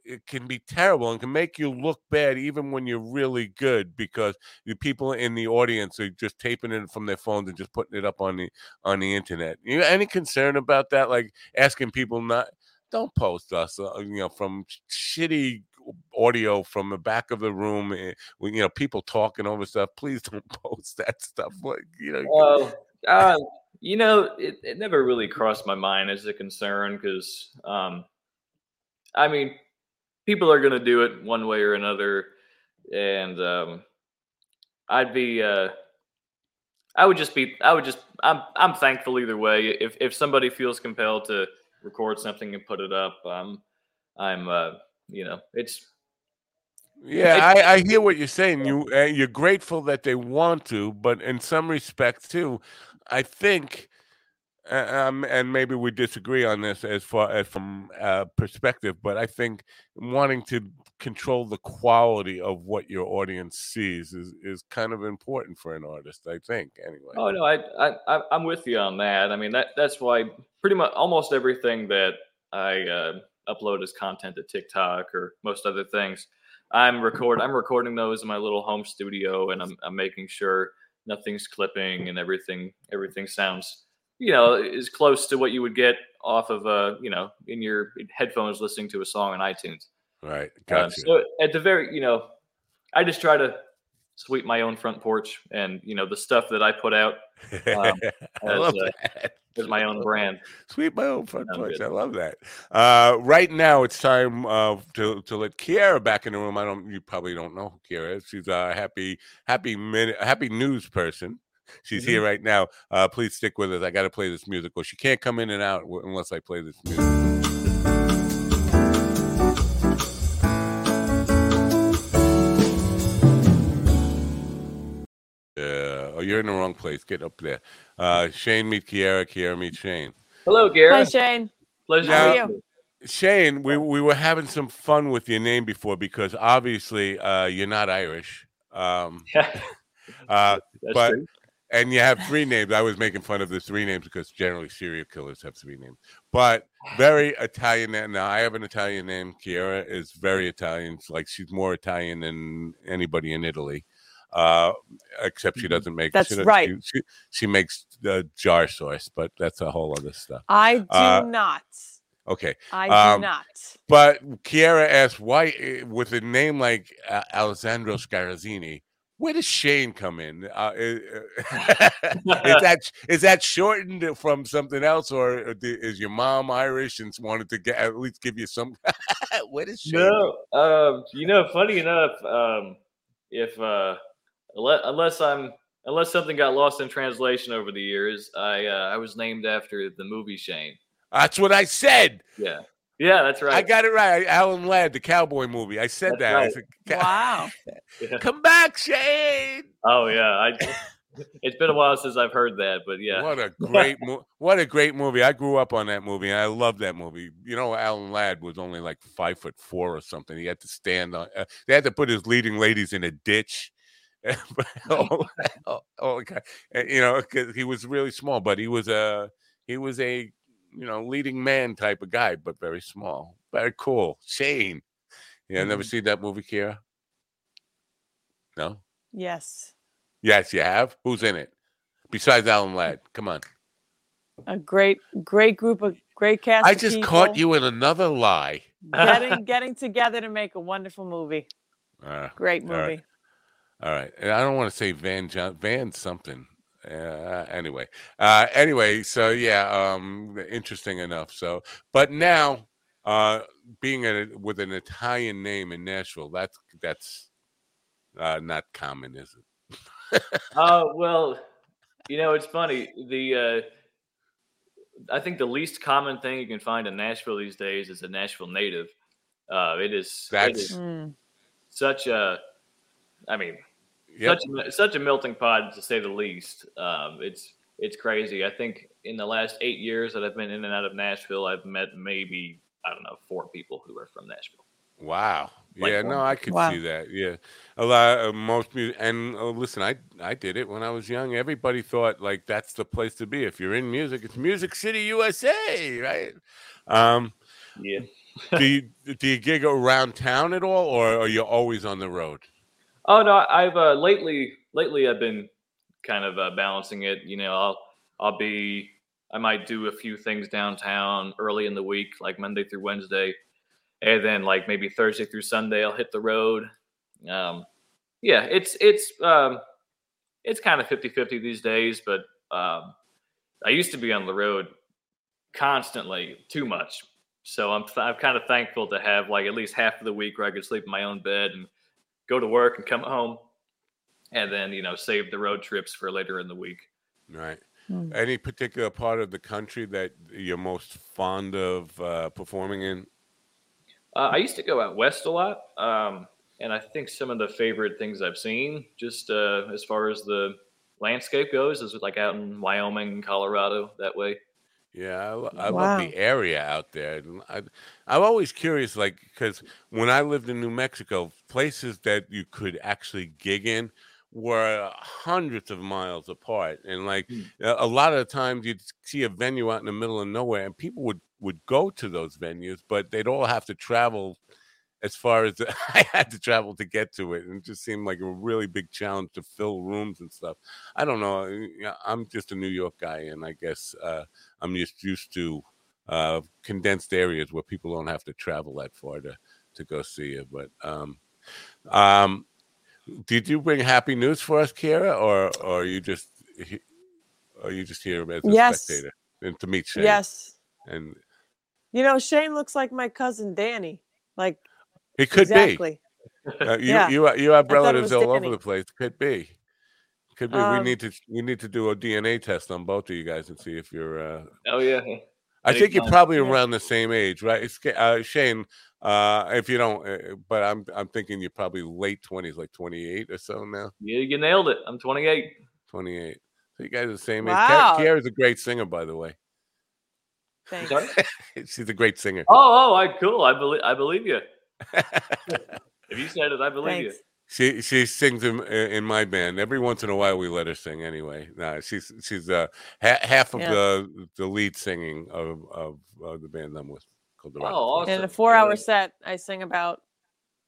It can be terrible and can make you look bad even when you're really good because the people in the audience are just taping it from their phones and just putting it up on the on the internet. You any concern about that? Like asking people not don't post us, uh, you know, from shitty audio from the back of the room, eh, when you know people talking over stuff. Please don't post that stuff. Like you know, Well, uh, you know, it, it never really crossed my mind as a concern because, um, I mean, people are going to do it one way or another, and um, I'd be, uh, I would just be, I would just, I'm, I'm thankful either way. If if somebody feels compelled to record something and put it up, um, I'm, uh, you know, it's yeah, I, I hear what you're saying. You uh, you're grateful that they want to, but in some respects too, I think. Um, and maybe we disagree on this as far as from uh, perspective, but I think wanting to control the quality of what your audience sees is, is kind of important for an artist. I think anyway. Oh no, I I- I'm with you on that. I mean that that's why pretty much almost everything that I uh, upload as content to TikTok or most other things, I'm record I'm recording those in my little home studio, and I'm I'm making sure nothing's clipping and everything everything sounds you know is close to what you would get off of a you know in your headphones listening to a song on iTunes. Right, Uh, gotcha. so at the very, you know, I just try to sweep my own front porch, and you know the stuff that I put out Um, I as, love uh, that. is my own brand. Sweep my own front Sounds porch. I love that. Uh, right now, it's time uh, to to let Kiara back in the room. I don't. You probably don't know who Kiara is. She's a happy, happy minute, happy news person. She's Mm-hmm. here right now. Uh, please stick with us. I got to play this music, or she can't come in and out unless I play this music. Oh, you're in the wrong place. Get up there. Uh, Shane meet Kiara. Kiara meet Shane. Hello, Kiara. Hi, Shane. Pleasure How to are meet you. Shane, we, we were having some fun with your name before because obviously uh, you're not Irish. Um, uh, That's but true. and you have three names. I was making fun of the three names because generally serial killers have three names. But very Italian. Now I have an Italian name. Chiara is very Italian. It's like she's more Italian than anybody in Italy. Uh, except she doesn't make. Mm-hmm. That's she, doesn't- right. She, she, she makes the jar sauce, but that's a whole other stuff. I do Uh, not. Okay. I um, do not. But Kiara asked, why, eh, with a name like uh, Alessandro Scarazzini, where does Shane come in? Uh, is, is that is that shortened from something else, or is your mom Irish and wanted to get at least give you some? where does Shane? No, um, you know, funny enough, um, if uh, unle- unless I'm unless something got lost in translation over the years, I uh, I was named after the movie Shane. That's what I said. Yeah, yeah, that's right. I got it right. Alan Ladd, the cowboy movie. I said That's that. I said, "Ca- Wow. Yeah. Come back, Shane. Oh yeah, I. It's been a while since I've heard that, but yeah, What a great mo- what a great movie. I grew up on that movie and I love that movie. You know, Alan Ladd was only like five foot four or something. He had to stand on uh, they had to put his leading ladies in a ditch. oh, oh, oh, okay. Uh, You know, 'cause he was really small, but he was a he was a you know leading man type of guy, but very small. Very cool. Shane. Yeah, never seen that movie, Kira? No? Yes. Yes, you have. Who's in it? Besides Alan Ladd. Come on. A great, great group of great cast. I just caught you in another lie. getting getting together to make a wonderful movie. Uh, Great movie. Right. all right. And I don't want to say Van John Van something. Uh, anyway. Uh, anyway, so yeah, um, interesting enough. So, but now, uh, being a, with an Italian name in Nashville, that's that's uh, not common, is it? Oh well, you know it's funny. The uh, I think the least common thing you can find in Nashville these days is a Nashville native. Uh, it is. That's- is Mm. such a. I mean, Yep. such a, such a melting pot to say the least. Um, it's it's crazy. I think in the last eight years that I've been in and out of Nashville, I've met maybe I don't know four people who are from Nashville. Wow. Like yeah, one. no, I could Wow. see that. Yeah, a lot of most mu- and uh, listen, I I did it when I was young. Everybody thought like that's the place to be. If you're in music, it's Music City, USA, right? Um, Yeah. do you do you gig around town at all, or are you always on the road? Oh no, I've uh, lately lately I've been kind of uh, balancing it. You know, I'll I'll be I might do a few things downtown early in the week, like Monday through Wednesday, and then like maybe Thursday through Sunday I'll hit the road. Um, yeah, it's it's um, it's kind of 50-50 these days, but um, I used to be on the road constantly, too much. So I'm I'm kind of thankful to have like at least half of the week where I could sleep in my own bed and go to work and come home and then you know save the road trips for later in the week Right. Hmm. Any particular part of the country that you're most fond of uh, performing in? uh, i used to go out west a lot um, and i think some of the favorite things i've seen just uh, as far as the landscape goes is like out in wyoming and colorado that way Yeah, I, lo- I love the area out there. I, I'm always curious, like, because when I lived in New Mexico, places that you could actually gig in were hundreds of miles apart, and like a a lot of the times you'd see a venue out in the middle of nowhere, and people would would go to those venues, but they'd all have to travel as far as I had to travel to get to it, and it just seemed like a really big challenge to fill rooms and stuff. I don't know. I'm just a New York guy, and I guess uh, I'm just used to uh, condensed areas where people don't have to travel that far to to go see you But um, um, Did you bring happy news for us, Kira, or or are you just he- are you just here as a Yes. spectator and to meet Shane? Yes. and You know, Shane looks like my cousin Danny. Like it could exactly. be. Uh, you Yeah. you you have I relatives all Danny. over the place. Could be. Could be. we Um, need to we need to do a DNA test on both of you guys and see if you're. Uh, Oh yeah. I think you're probably Yeah. around the same age, right? Uh, Shane, uh, if you don't, uh, but I'm I'm thinking you're probably late twenties, like 28 or so now. Yeah, you nailed it. I'm 28. 28. So you guys are the same Wow. age. Ki- Kiara's a great singer, by the way. Thanks. She's a great singer. Oh, oh, I cool. I believe I believe you. If you said it, I believe Thanks. she she sings in in my band. Every once in a while, we let her sing. Anyway, no, she's she's uh ha- half of Yeah. the the lead singing of of uh, the band I'm with called the Oh, awesome. In a four-hour Yeah. set, I sing about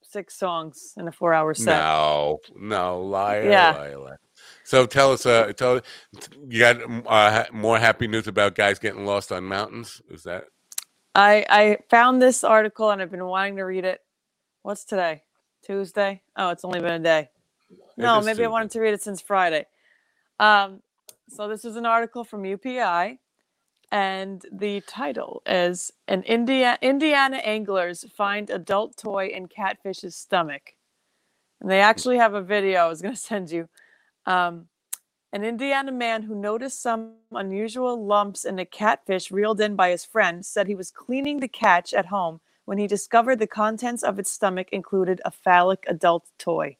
six songs in a four-hour set. No, no, liar, Yeah. liar, liar. So tell us, uh, tell you got uh, more happy news about guys getting lost on mountains? Is that I I found this article and I've been wanting to read it. What's today? Tuesday? Oh, it's only been a day. No, is maybe I wanted to read it since Friday. Um, so this is an article from UPI, and the title is "An India Indiana anglers find adult toy in catfish's stomach," and they actually have a video. I was going to send you. Um, an Indiana man who noticed some unusual lumps in a catfish reeled in by his friend said he was cleaning the catch at home when he discovered the contents of its stomach included a phallic adult toy.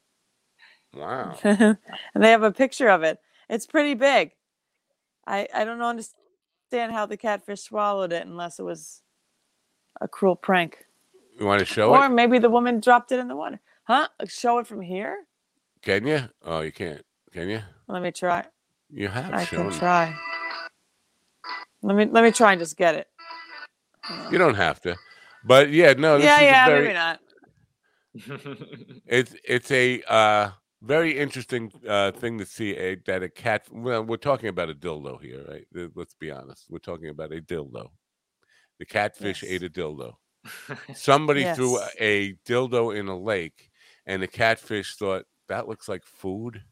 wow? and they have a picture of it. It's pretty big. I I don't understand how the catfish swallowed it unless it was a cruel prank. You want to show or it? Or maybe the woman dropped it in the water. Huh? Show it from here? Can you? Oh, you can't. Can you? Let me try. You have I shown. can try. Let me let me try and just get it. You don't have to. But yeah, no. This yeah, is yeah, a very, maybe not. It's it's a uh, very interesting uh, thing to see a, that a cat. Well, we're talking about a dildo here, right? Let's be honest. We're talking about a dildo. The catfish Yes. ate a dildo. Somebody threw Yes. a dildo in a lake, and the catfish thought that looks like food,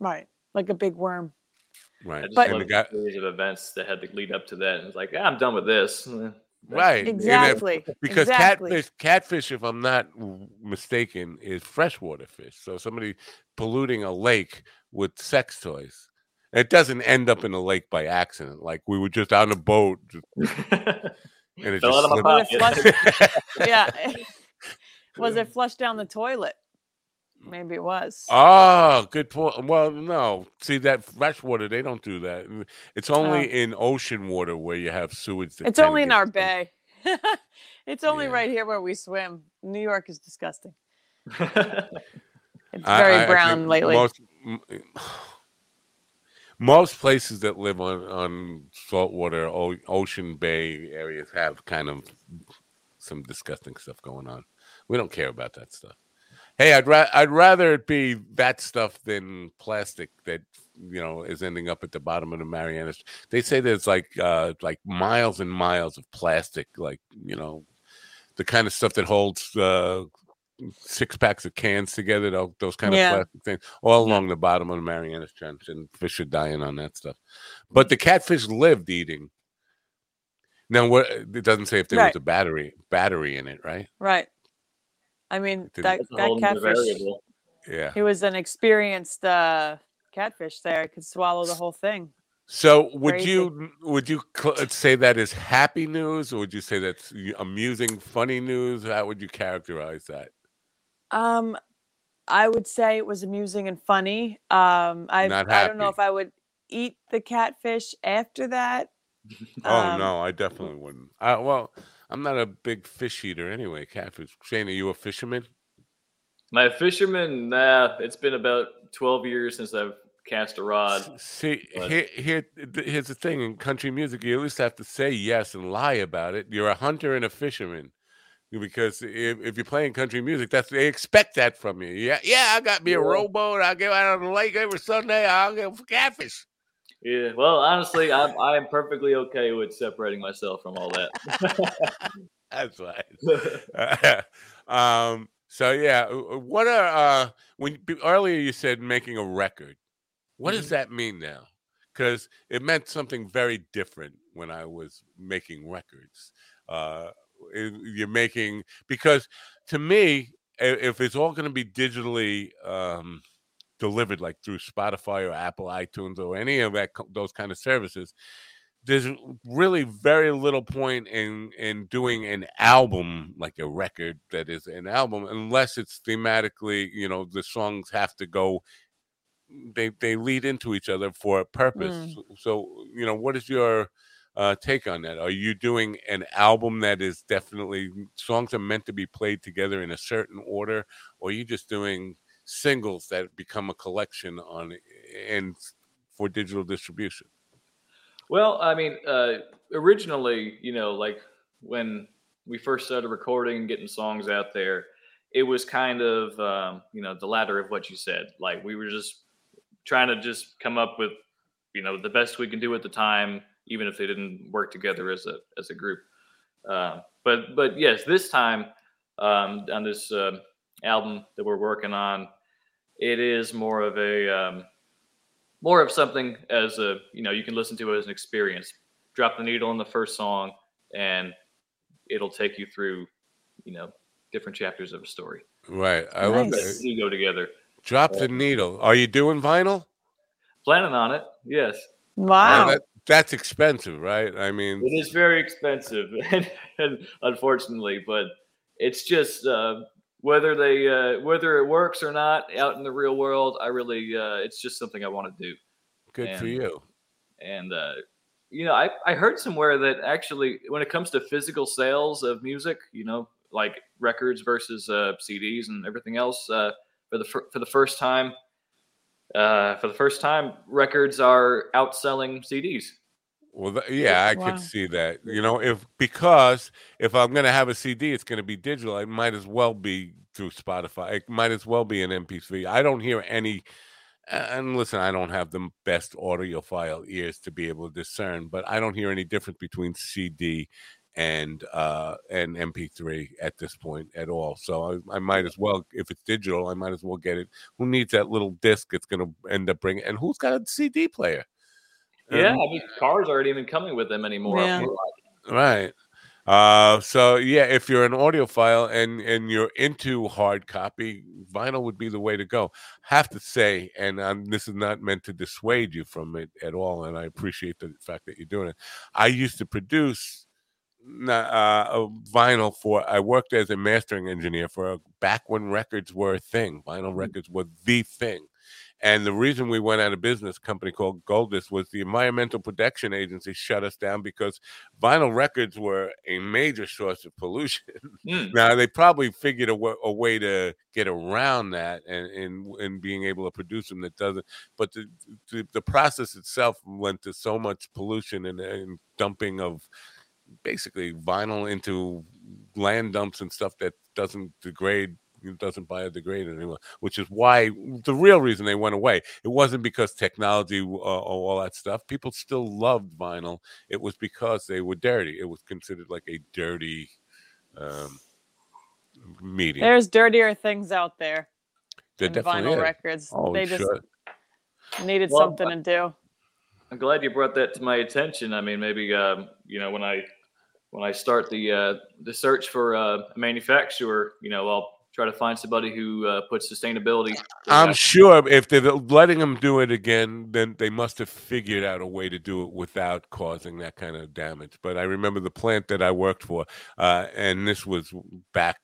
Right. Like a big worm. right? I just But- and the the guy, series of events that had to lead up to that. and It's like, "Ah, I'm done with this. Right? and if- Exactly. because exactly. catfish, catfish, if I'm not mistaken, is freshwater fish. So somebody polluting a lake with sex toys. It doesn't end up in the lake by accident. Like we were just on a boat, just- and it Fell just out of my slipped. Was it pocket. yeah. was it flushed down the toilet? Maybe it was. Oh, good point. Well, no. See that fresh water, they don't do that. It's only Oh. in ocean water where you have sewage. it's only in our dumped. bay. it's only Yeah. right here where we swim. New York is disgusting. It's very I- I brown think lately. Most, m- eh, most places that live on on saltwater o- ocean bay areas have kind of some disgusting stuff going on. We don't care about that stuff. Hey, I'd ra- I'd rather it be that stuff than plastic that you know is ending up at the bottom of the Marianas. They say there's like uh like miles and miles of plastic, like you know, the kind of stuff that holds uh six packs of cans together, tho- those kind of Yeah. plastic things, all along the bottom of the Marianas Trench, and fish are dying on that stuff. But the catfish lived eating. Now, what it doesn't say if there Right. was a battery battery in it, right? right. I mean, that, that catfish. Yeah. he was an experienced uh, catfish there. Could swallow the whole thing. So, would Crazy. you would you cl- say that is happy news, or would you say that's amusing, funny news? How would you characterize that? Um, I would say it was amusing and funny. Um, I I don't know if I would eat the catfish after that. oh Um, no, I definitely wouldn't. I, well, I'm not a big fish eater anyway. Catfish. Shane, are you a fisherman? My fisherman, nah, it's been about 12 years since I've cast a rod. See, But- here, here, here's the thing: in country music, you at least have to say yes and lie about it. You're a hunter and a fisherman, because if, if you're playing country music, that's they expect that from you. Yeah, yeah, I got me a Yeah. rowboat. I'll go out on the lake every Sunday. I'll go for catfish. Yeah, well, honestly, I'm, I am perfectly okay with separating myself from all that. That's right. um, So yeah, what are uh when earlier you said making a record? What does Mhm. that mean now? Because it meant something very different when I was making records. Uh, you're making because to me, if it's all going to be digitally um, delivered, like through Spotify or Apple iTunes or any of that those kind of services, there's really very little point in in doing an album like a record that is an album unless it's thematically you know the songs have to go they they lead into each other for a purpose Mm. so, so, you know what is your uh take on that are you doing an album that is definitely songs are meant to be played together in a certain order or are you just doing singles that become a collection on and for digital distribution Well, I mean, uh, originally, you know, like when we first started recording and getting songs out there, it was kind of, um, you know, the latter of what you said. Like we were just trying to just come up with, you know, the best we can do at the time, even if they didn't work together as a as a group. Uh, but but yes, this time um, on this um album that we're working on, it is more of a um, more of something as a you know you can listen to it as an experience. Drop the needle in the first song and it'll take you through you know different chapters of a story. Right. I love Nice. that. That do go together. Drop the needle. Are you doing vinyl? Planning on it yes. Wow. that, that's expensive, right? I mean, it is very expensive and, and unfortunately but it's just uh, whether they uh, whether it works or not out in the real world i really uh, it's just something i want to do good for you. and uh, you know I, I heard somewhere that actually when it comes to physical sales of music you know like records versus uh, cds and everything else uh, for the fir- for the first time uh, for the first time records are outselling cds Well, th- yeah, I Wow. could see that. You know, if because if I'm going to have a CD, it's going to be digital. It might as well be through Spotify. It might as well be an MP3. I don't hear any. And listen, I don't have the best audiophile ears to be able to discern, but I don't hear any difference between CD and uh and MP3 at this point at all. So I, I might as well, if it's digital, I might as well get it. Who needs that little disc? It's going to end up bringing. And who's got a CD player? Yeah Um, i mean cars aren't even coming with them anymore Yeah. Right. Uh, so yeah, if you're an audiophile and and you're into hard copy, vinyl would be the way to go. Have to say, and um, this is not meant to dissuade you from it at all, and I appreciate the fact that you're doing it. I used to produce uh, a vinyl for. I worked as a mastering engineer for back when records were a thing. Vinyl records were the thing. And the reason we went out of business, company called Goldus, was the Environmental Protection Agency shut us down because vinyl records were a major source of pollution. Hmm. now they probably figured a, way to get around that and and and being able to produce them that doesn't. But the the, the process itself went to so much pollution and, and dumping of basically vinyl into land dumps and stuff that doesn't degrade. It doesn't biodegrade anymore, which is why the real reason they went away. It wasn't because technology uh, or all that stuff. People still loved vinyl it was because they were dirty. It was considered like a dirty um, medium. There's dirtier things out there There than vinyl is. records. Oh, they just sure. needed Well, something to do. I'm glad you brought that to my attention. I mean, maybe um, you know when I when I start the uh, the search for uh, a manufacturer, you know, I'll try to find somebody who uh, puts sustainability. I'm sure if they're letting them do it again, then they must have figured out a way to do it without causing that kind of damage. But I remember the plant that I worked for, uh, and this was back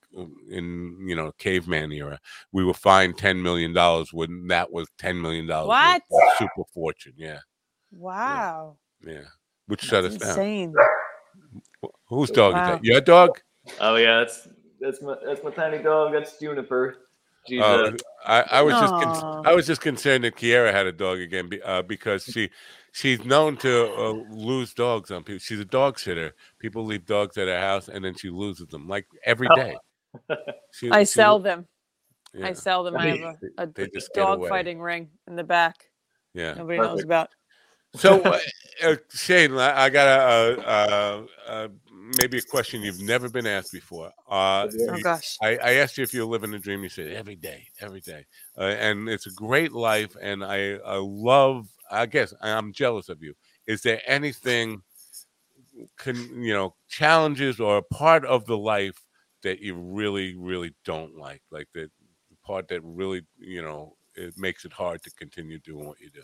in you know caveman era. We were fined ten million dollars when that was ten million dollars. What? Super fortune, yeah, Wow. yeah. Which shut us That's down. insane. Whose dog is that? Your dog? Oh yeah, that's that's my that's my tiny dog. That's Juniper. She's Oh, uh, I, I was just con- I was just concerned that Kiera had a dog again be, uh, because she she's known to uh, lose dogs on people. She's a dog sitter. People leave dogs at her house and then she loses them like every day. She- I she- sell them. yeah, I sell them. I have a, a They just get dog fighting ring in the back. yeah. Nobody knows about. So uh, uh, Shane, I, I got a, a, a, maybe a question you've never been asked before. Uh, Oh gosh. I, I asked you if you're living a dream. You said every day, every day, uh, and it's a great life. And I, I love. I guess I'm jealous of you. Is there anything, can you know, challenges or a part of the life that you really, really don't like? Like the part that really, you know, it makes it hard to continue doing what you do.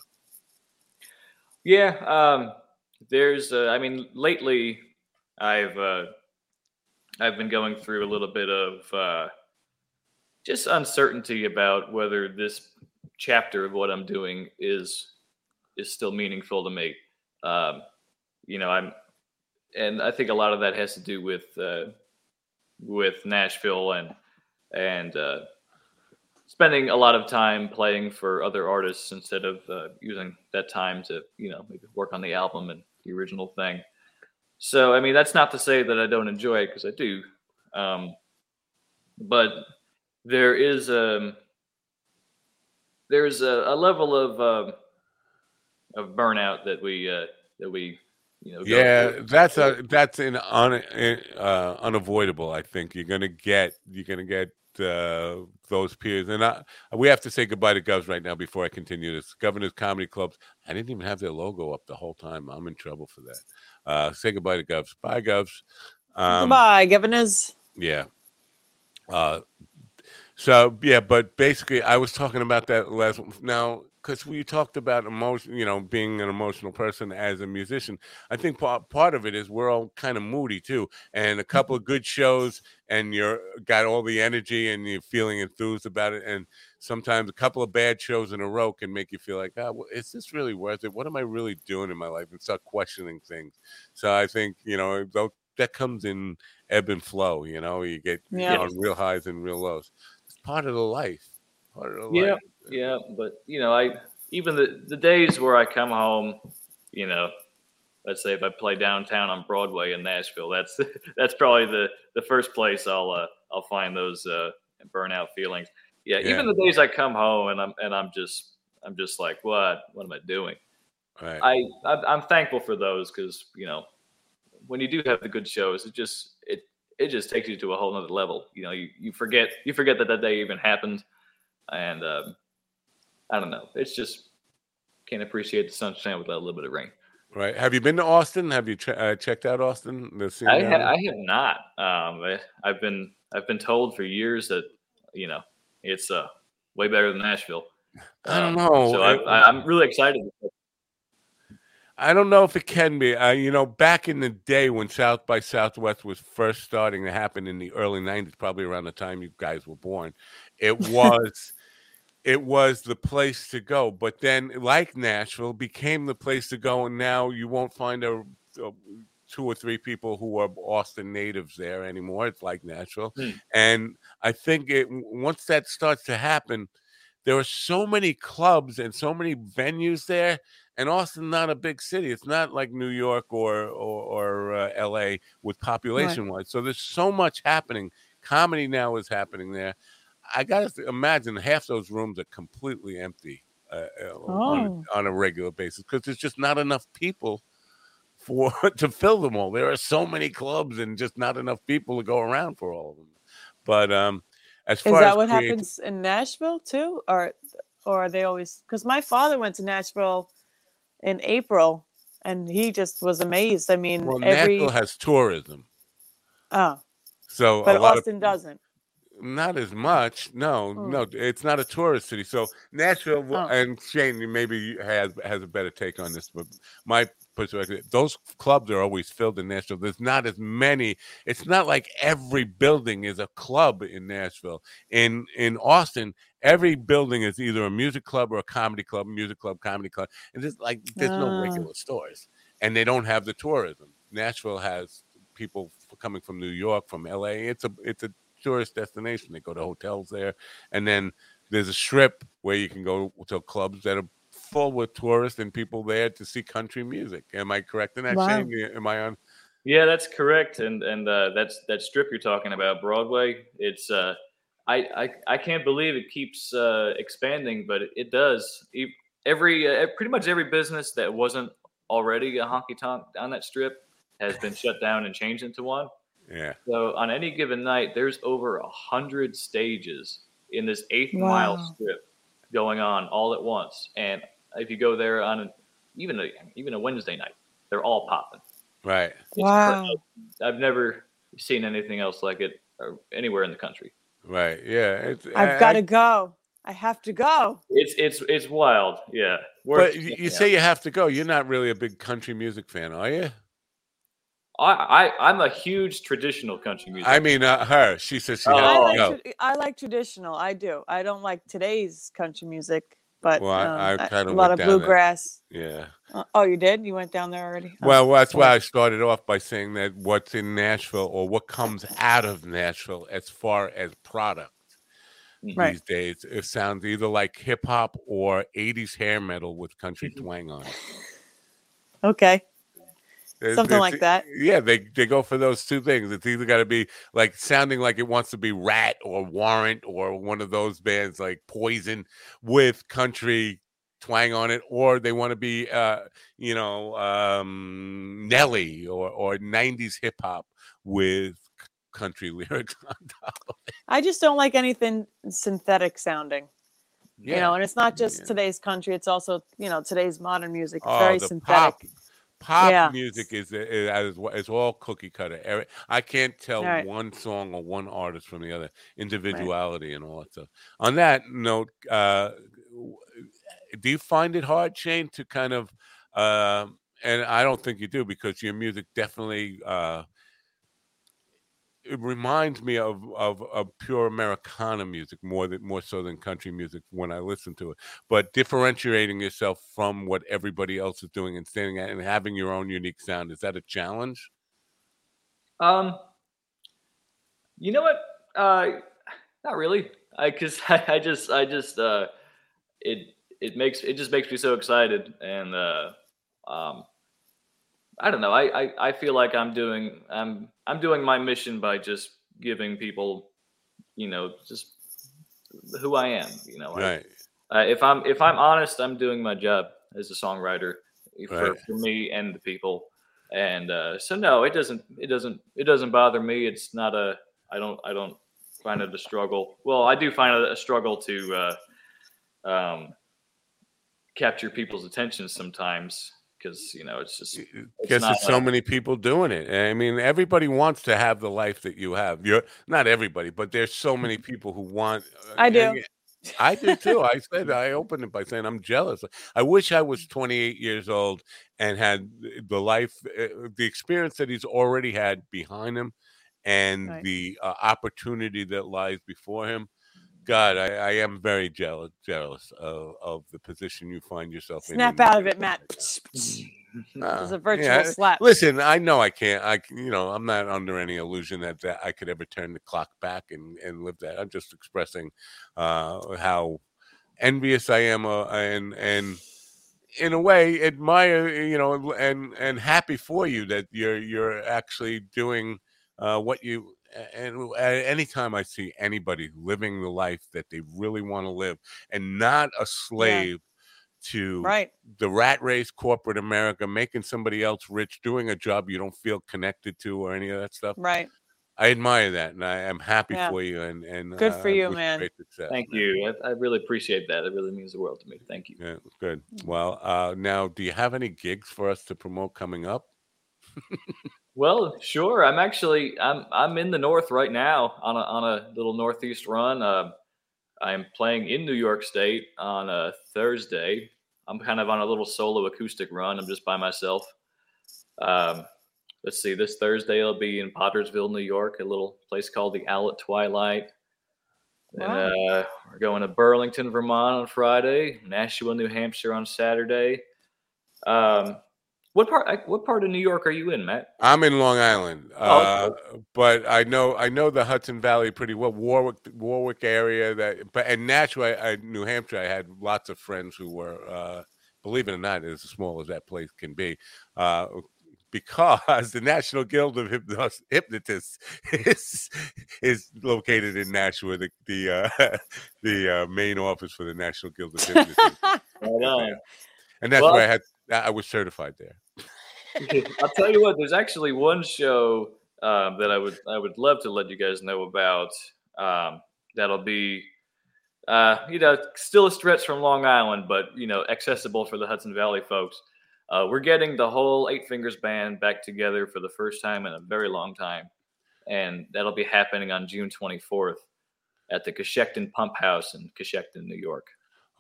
Yeah, um, there's. Uh, I mean, lately, I've uh, I've been going through a little bit of uh, just uncertainty about whether this chapter of what I'm doing is is still meaningful to me. Um, you know, I'm, and I think a lot of that has to do with uh, with Nashville and and uh, spending a lot of time playing for other artists instead of uh, using that time to you know maybe work on the album and the original thing. So I mean that's not to say that I don't enjoy it because I do, um, but there is um, there's a, a level of uh, of burnout that we uh, that we you know Yeah, through. that's a that's an un, uh, unavoidable. I think you're gonna get you're gonna get uh, those peers, and I, we have to say goodbye to Govs right now before I continue this. Governor's Comedy Clubs. I didn't even have their logo up the whole time. I'm in trouble for that. Uh, say goodbye to Govs. Bye, Govs. Um, Goodbye, governors. Yeah. Uh, so yeah, but basically, I was talking about that last one. now because we talked about emotion, you know, being an emotional person as a musician. I think part part of it is we're all kind of moody too, and a couple mm-hmm. of good shows, and you're got all the energy and you're feeling enthused about it, and sometimes a couple of bad shows in a row can make you feel like, ah, oh, well, is this really worth it? What am I really doing in my life? And start questioning things. So I think you know that comes in ebb and flow. You know, you get you know, on real highs and real lows. It's part of the life. Part of the Yeah, life. yeah, but you know, I even the the days where I come home, you know, let's say if I play downtown on Broadway in Nashville, that's that's probably the the first place I'll uh, I'll find those uh, burnout feelings. Yeah, Yeah. even the days I come home and I'm and I'm just I'm just like, what what am I doing? Right. I I'm I'm thankful for those because you know when you do have the good shows, it just it it just takes you to a whole nother level. You know, you, you forget you forget that that day even happened, and um, I don't know. It's just can't appreciate the sunshine without a little bit of rain. Right. Have you been to Austin? Have you che- uh, checked out Austin? I ha- I have not. Um, I, I've been I've been told for years that you know it's uh way better than Nashville. I don't Um, know. So I, I'm really excited. I don't know if it can be. Uh, you know, back in the day when South by Southwest was first starting to happen in the early '90s, probably around the time you guys were born, it was it was the place to go. But then, like Nashville, became the place to go, and now you won't find a, a two or three people who are Austin natives there anymore. It's like Nashville, Hmm. and I think it once that starts to happen, there are so many clubs and so many venues there and Austin not a big city. It's not like New York or or, or uh, L.A. with population wise. So there's so much happening. Comedy now is happening there. I got to imagine half those rooms are completely empty uh, uh, on, Oh. a, on a regular basis because there's just not enough people for to fill them all. There are so many clubs and just not enough people to go around for all of them. But um, as Is that as what creati- happens in Nashville too, or or are they always? Because my father went to Nashville in April, and he just was amazed. I mean, Well, every Nashville has tourism, oh, so but Austin doesn't. Not as much. No, Hmm. no, it's not a tourist city. So Nashville Oh. and Shane maybe has has a better take on this, but my perspective, those clubs are always filled in Nashville. There's not as many. It's not like every building is a club in Nashville. In in Austin, every building is either a music club or a comedy club, music club, comedy club. And there's like there's no Ah. regular stores, and they don't have the tourism. Nashville has people coming from New York, from LA. It's a it's a tourist destination. They go to hotels there, and then there's a strip where you can go to clubs that are full with tourists and people there to see country music. Am I correct in that, Wow. Shane? Am I on? Yeah, that's correct. And and uh, that's that strip you're talking about, Broadway. It's uh, I, I I can't believe it keeps uh, expanding, but it, it does. E- Every uh, pretty much every business that wasn't already a honky tonk on that strip has been shut down and changed into one. Yeah. So on any given night, there's over a hundred stages in this eighth mile strip going on all at once. And if you go there on an, even a even a Wednesday night, they're all popping. Right. It's Wow. cra- I've never seen anything else like it uh, anywhere in the country. Right. Yeah. It's, I've got to go. I have to go. It's it's it's wild. Yeah. But you, checking you out. say you have to go. You're not really a big country music fan, are you? I, I I'm a huge traditional country music. I mean, uh, her. She says she Oh. has I like, go. tra- I like traditional. I do. I don't like today's country music, but Well, um, I I- kinda a lot of down there. bluegrass. Yeah. Uh, oh, you did? You went down there already? Oh, Well, that's why. I started off by saying that what's in Nashville or what comes out of Nashville as far as product Right. these days, it sounds either like hip hop or 80s hair metal with country Mm-hmm. twang on it. Okay. Something it's- like that. Yeah, they they go for those two things. It's either got to be like sounding like it wants to be Ratt or Warrant or one of those bands like Poison with country twang on it, or they want to be uh, you know um, Nelly or or '90s hip hop with country lyrics on top. of it. I just don't like anything synthetic sounding. You know, and it's not just Yeah. today's country; it's also you know today's modern music. It's Oh, very the synthetic. pop pop Yeah. music is, is, is it's all cookie cutter. I can't tell Right. one song or one artist from the other. Individuality and all that stuff. On that note, uh, do you find it hard, Shane, to kind of? um and I don't think you do because your music definitely. Uh, it reminds me of, of of pure Americana music more than more so than country music when I listen to it. But differentiating yourself from what everybody else is doing and standing out and having your own unique sound is that a challenge? Um, you know what? Uh, not really. I because I, I just I just uh, it it makes it just makes me so excited and uh, um, I don't know. I, I I feel like I'm doing I'm I'm doing my mission by just giving people, you know, just who I am. You know, I- Right. uh, if I'm if I'm honest, I'm doing my job as a songwriter for, Right. for me and the people. And uh, so no, it doesn't it doesn't it doesn't bother me. It's not a I don't I don't find it a struggle. Well, I do find it a struggle to uh, um, capture people's attention sometimes because you know it's just it's Because not there's so a- many people doing it. I mean, everybody wants to have the life that you have. You're not everybody, but there's so many people who want. uh, I do. and y- I do too. I said I opened it by saying I'm jealous. I wish I was 28 years old and had the life, uh, the experience that he's already had behind him, and Right. the uh, opportunity that lies before him. God, I, I am very jealous jealous of, of the position you find yourself in. Snap out of it, Matt. right now. It was Uh, a virtual yeah, slap. Listen, I know I can't. I you know I'm not under any illusion that, that I could ever turn the clock back and and live that. I'm just expressing uh, how envious I am uh, and and in a way admire you know and and happy for you that you're you're actually doing uh, what you and at any time I see anybody living the life that they really want to live and not a slave to Right. the rat race, corporate America, making somebody else rich, doing a job you don't feel connected to, or any of that stuff. Right. I admire that, and I am happy Yeah. for you. And and Good uh, for you, man. Great success. Thank you. I, I really appreciate that. It really means the world to me. Thank you. Yeah, good. Well, uh, now, do you have any gigs for us to promote coming up? Well, sure. I'm actually I'm I'm in the north right now on a on a little northeast run. Uh, I'm playing in New York State on a Thursday. I'm kind of on a little solo acoustic run. I'm just by myself. Um, let's see. This Thursday I'll be in Pottersville, New York, a little place called the Owl at Twilight. Wow. uh, we're going to Burlington, Vermont on Friday. Nashua, New Hampshire on Saturday. Um, what part? What part of New York are you in, Matt? I'm in Long Island, Oh, uh, but I know I know the Hudson Valley pretty well. Warwick, Warwick area. That, but and Nashua, I, New Hampshire. I had lots of friends who were, uh, believe it or not, as small as that place can be, uh, because the National Guild of Hypnos- Hypnotists is is located in Nashua. The the uh, the uh, main office for the National Guild of Hypnotists, Right on. and that's Well- where I had I was certified there. I'll tell you what. There's actually one show um, that I would I would love to let you guys know about. Um, that'll be, uh, you know, still a stretch from Long Island, but you know, accessible for the Hudson Valley folks. Uh, we're getting the whole Eight Fingers band back together for the first time in a very long time, and that'll be happening on June 24th at the Cochecton Pump House in Cochecton, New York.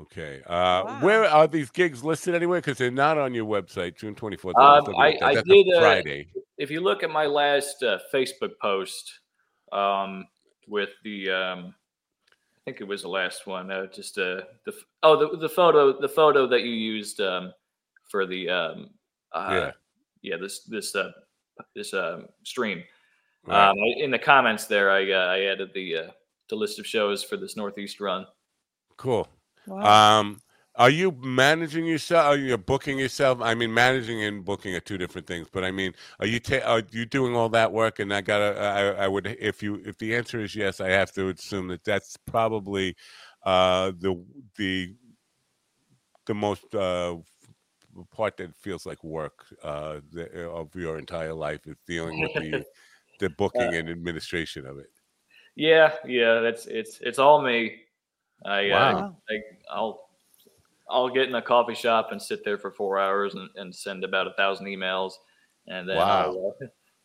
Okay. Uh, Wow. Where are these gigs listed anywhere? Because they're not on your website, June 24th. Um, I- I did, a uh, Friday. if you look at my last uh, Facebook post um, with the, um, I think it was the last one. Uh, just uh, the oh the, the photo the photo that you used um, for the um, uh, Yeah. yeah this this uh, this um, stream. Right. Um, in the comments there, I uh, I added the uh, the list of shows for this Northeast run. cool. Wow. Um, are you managing yourself? Are you booking yourself? I mean, managing and booking are two different things. But I mean, are you ta- are you doing all that work? And I gotta, I, I would, if you, if the answer is yes, I have to assume that that's probably uh, the the the most uh, part that feels like work uh, the, of your entire life is dealing with the the booking and administration of it. Yeah, yeah, that's it's it's all me. I, Wow. uh, I I'll I'll get in a coffee shop and sit there for four hours and, and send about a thousand emails, and then uh,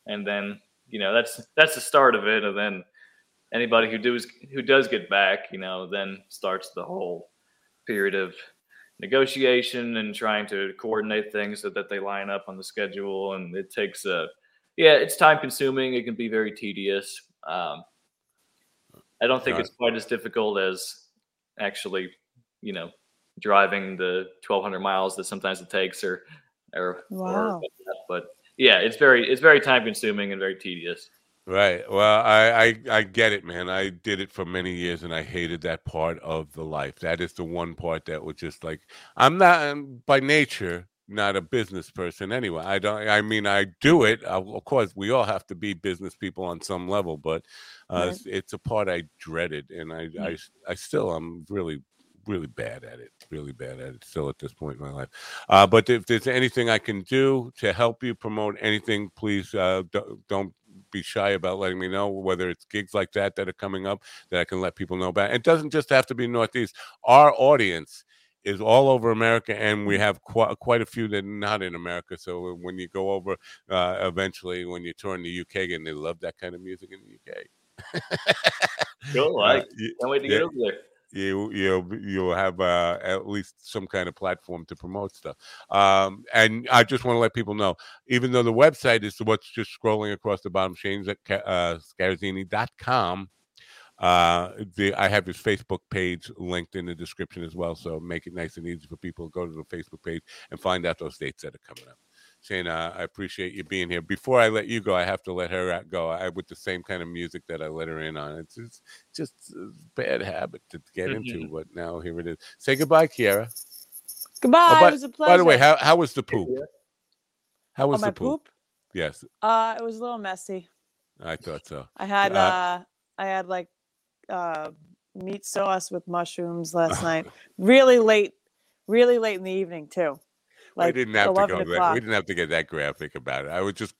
and then you know that's that's the start of it, and then anybody who does who does get back, you know, then starts the whole period of negotiation and trying to coordinate things so that they line up on the schedule, and it takes a yeah, it's time consuming. It can be very tedious. Um, I don't think it's quite as difficult as actually, you know, driving the 1,200 miles that sometimes it takes, or or, Wow. or but yeah, it's very it's very time consuming and very tedious. Right. Well, I, I I get it, man. I did it for many years, and I hated that part of the life. That is the one part that was just like I'm not I'm by nature not a business person anyway. I don't. I mean, I do it. Uh, of course, we all have to be business people on some level, but uh, Right. it's, it's a part I dreaded, and I Mm. I I still I'm really really bad at it. Really bad at it still at this point in my life. Uh, but if there's anything I can do to help you promote anything, please uh, do- don't be shy about letting me know whether it's gigs like that that are coming up that I can let people know about. It doesn't just have to be Northeast. Our audience is all over America, and we have quite quite a few that are not in America. So when you go over, uh, eventually when you tour in the UK, again, they love that kind of music in the UK. Cool. Uh, I you- can't wait to yeah. get over there. you you you'll have uh, at least some kind of platform to promote stuff. Um, and I just want to let people know, even though the website is what's just scrolling across the bottom, Shane's at ca- uh. Uh, the I have his Facebook page linked in the description as well, so make it nice and easy for people to go to the Facebook page and find out those dates that are coming up. Shane, uh, I appreciate you being here. Before I let you go, I have to let her go. I with the same kind of music that I let her in on. It's just, just a bad habit to get into, but now here it is. Say goodbye, Kiara. Goodbye. Oh, by, it was a pleasure. by the way, how how was the poop? How oh, was my the poop? poop? Yes, Uh, it was a little messy. I thought so. I had Uh, uh, I had like uh meat sauce with mushrooms last night. Really late, really late in the evening too. Like we didn't have to 11 go o'clock. We didn't have to get that graphic about it. I was just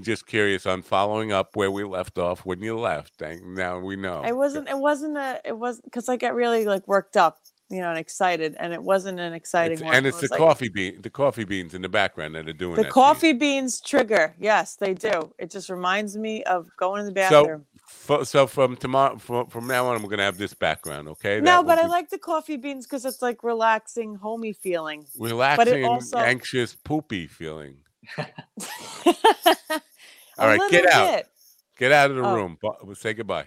just curious on following up where we left off when you left. And now we know. It wasn't. It wasn't a. It was because I got really like worked up, you know, and excited, and it wasn't an exciting It's- one. and It it's the like- coffee bean, the coffee beans in the background that are doing The that coffee beans trigger. Yes, they do. It just reminds me of going to the bathroom. fo- so from tomorrow, from, from now on, I'm going to have this background. Okay. no, That but I be like the coffee beans because it's like relaxing, homey feeling. relaxing, also- anxious, poopy feeling. All right, get out. Get out of the Oh. room. Say goodbye.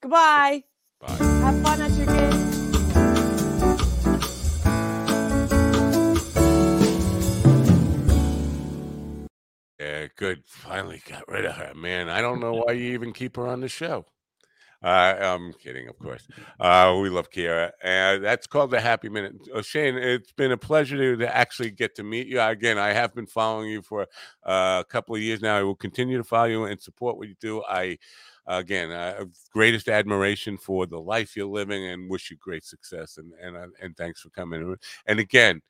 Goodbye. Bye. Have fun at your game. Good. Finally got rid of her, man. I don't know why you even keep her on the show. Uh, I'm kidding, of course. Uh, we love Kiara, and that's called the Happy Minute. Uh, Shane, it's been a pleasure to, to actually get to meet you again. I have been following you for uh, a couple of years now. I will continue to follow you and support what you do. I, again, uh, greatest admiration for the life you're living, and wish you great success. And and uh, and thanks for coming. And again,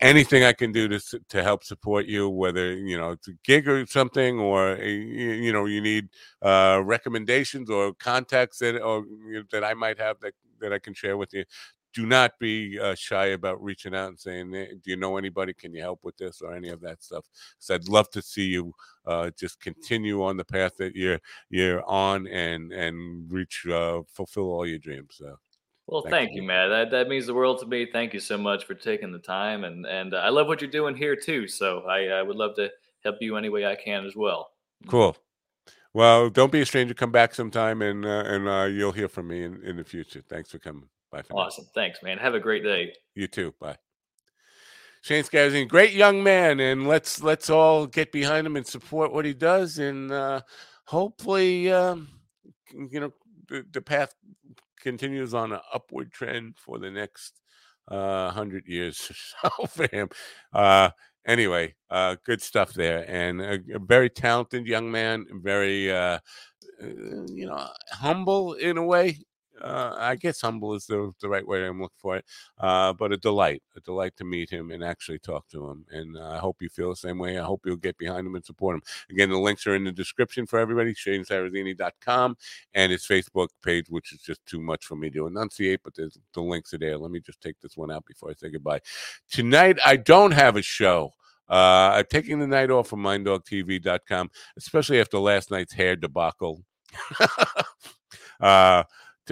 anything I can do to to help support you, whether you know it's a gig or something, or you, you know you need uh, recommendations or contacts that or you know, that I might have that that I can share with you. Do not be uh, shy about reaching out and saying, "Eh, "Do you know anybody? Can you help with this or any of that stuff?" So I'd love to see you uh, just continue on the path that you're you're on and and reach uh, fulfill all your dreams. So Well, Thank thank you. you, Matt. That that means the world to me. Thank you so much for taking the time, and and uh, I love what you're doing here too. So I, I would love to help you any way I can as well. cool. Well, don't be a stranger. Come back sometime, and uh, and uh, you'll hear from me in, in the future. Thanks for coming. Bye for now. Awesome. Thanks, man. Have a great day. You too. Bye. Shane Scarazzini, great young man, and let's let's all get behind him and support what he does, and uh, hopefully, um, you know, the, the path continues on an upward trend for the next uh, hundred years or so for him. Uh, anyway, uh, good stuff there, and a, a very talented young man, very uh, uh, you know humble in a way. Uh, I guess humble is the, the right way I'm looking for it. Uh, but a delight, a delight to meet him and actually talk to him. And uh, I hope you feel the same way. I hope you'll get behind him and support him. Again, the links are in the description for everybody, ShaneScarazzini.com and his Facebook page, which is just too much for me to enunciate, but the links are there. Let me just take this one out before I say goodbye. Tonight, I don't have a show. Uh, I'm taking the night off from MindDogTV.com, especially after last night's hair debacle. uh,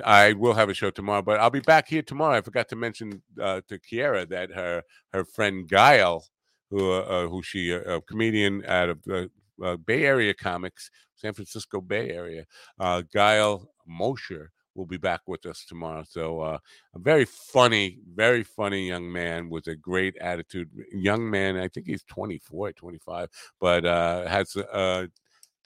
I will have a show tomorrow, but I'll be back here tomorrow. I forgot to mention uh, to Kiera that her her friend Guile, who uh, uh, who she a comedian out of the uh, Bay Area comics, San Francisco Bay Area, uh, Guile Mosher will be back with us tomorrow. So uh, a very funny, very funny young man with a great attitude. Young man, I think he's 24, 25, but uh, has a, a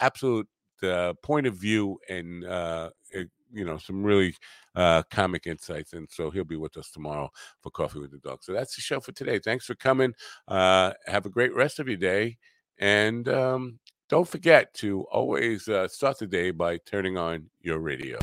absolute uh, point of view and uh, uh, you know some really uh, comic insights. And so he'll be with us tomorrow for Coffee with the Dog. So that's the show for today. Thanks for coming. Uh, have a great rest of your day, and um, don't forget to always uh, start the day by turning on your radio.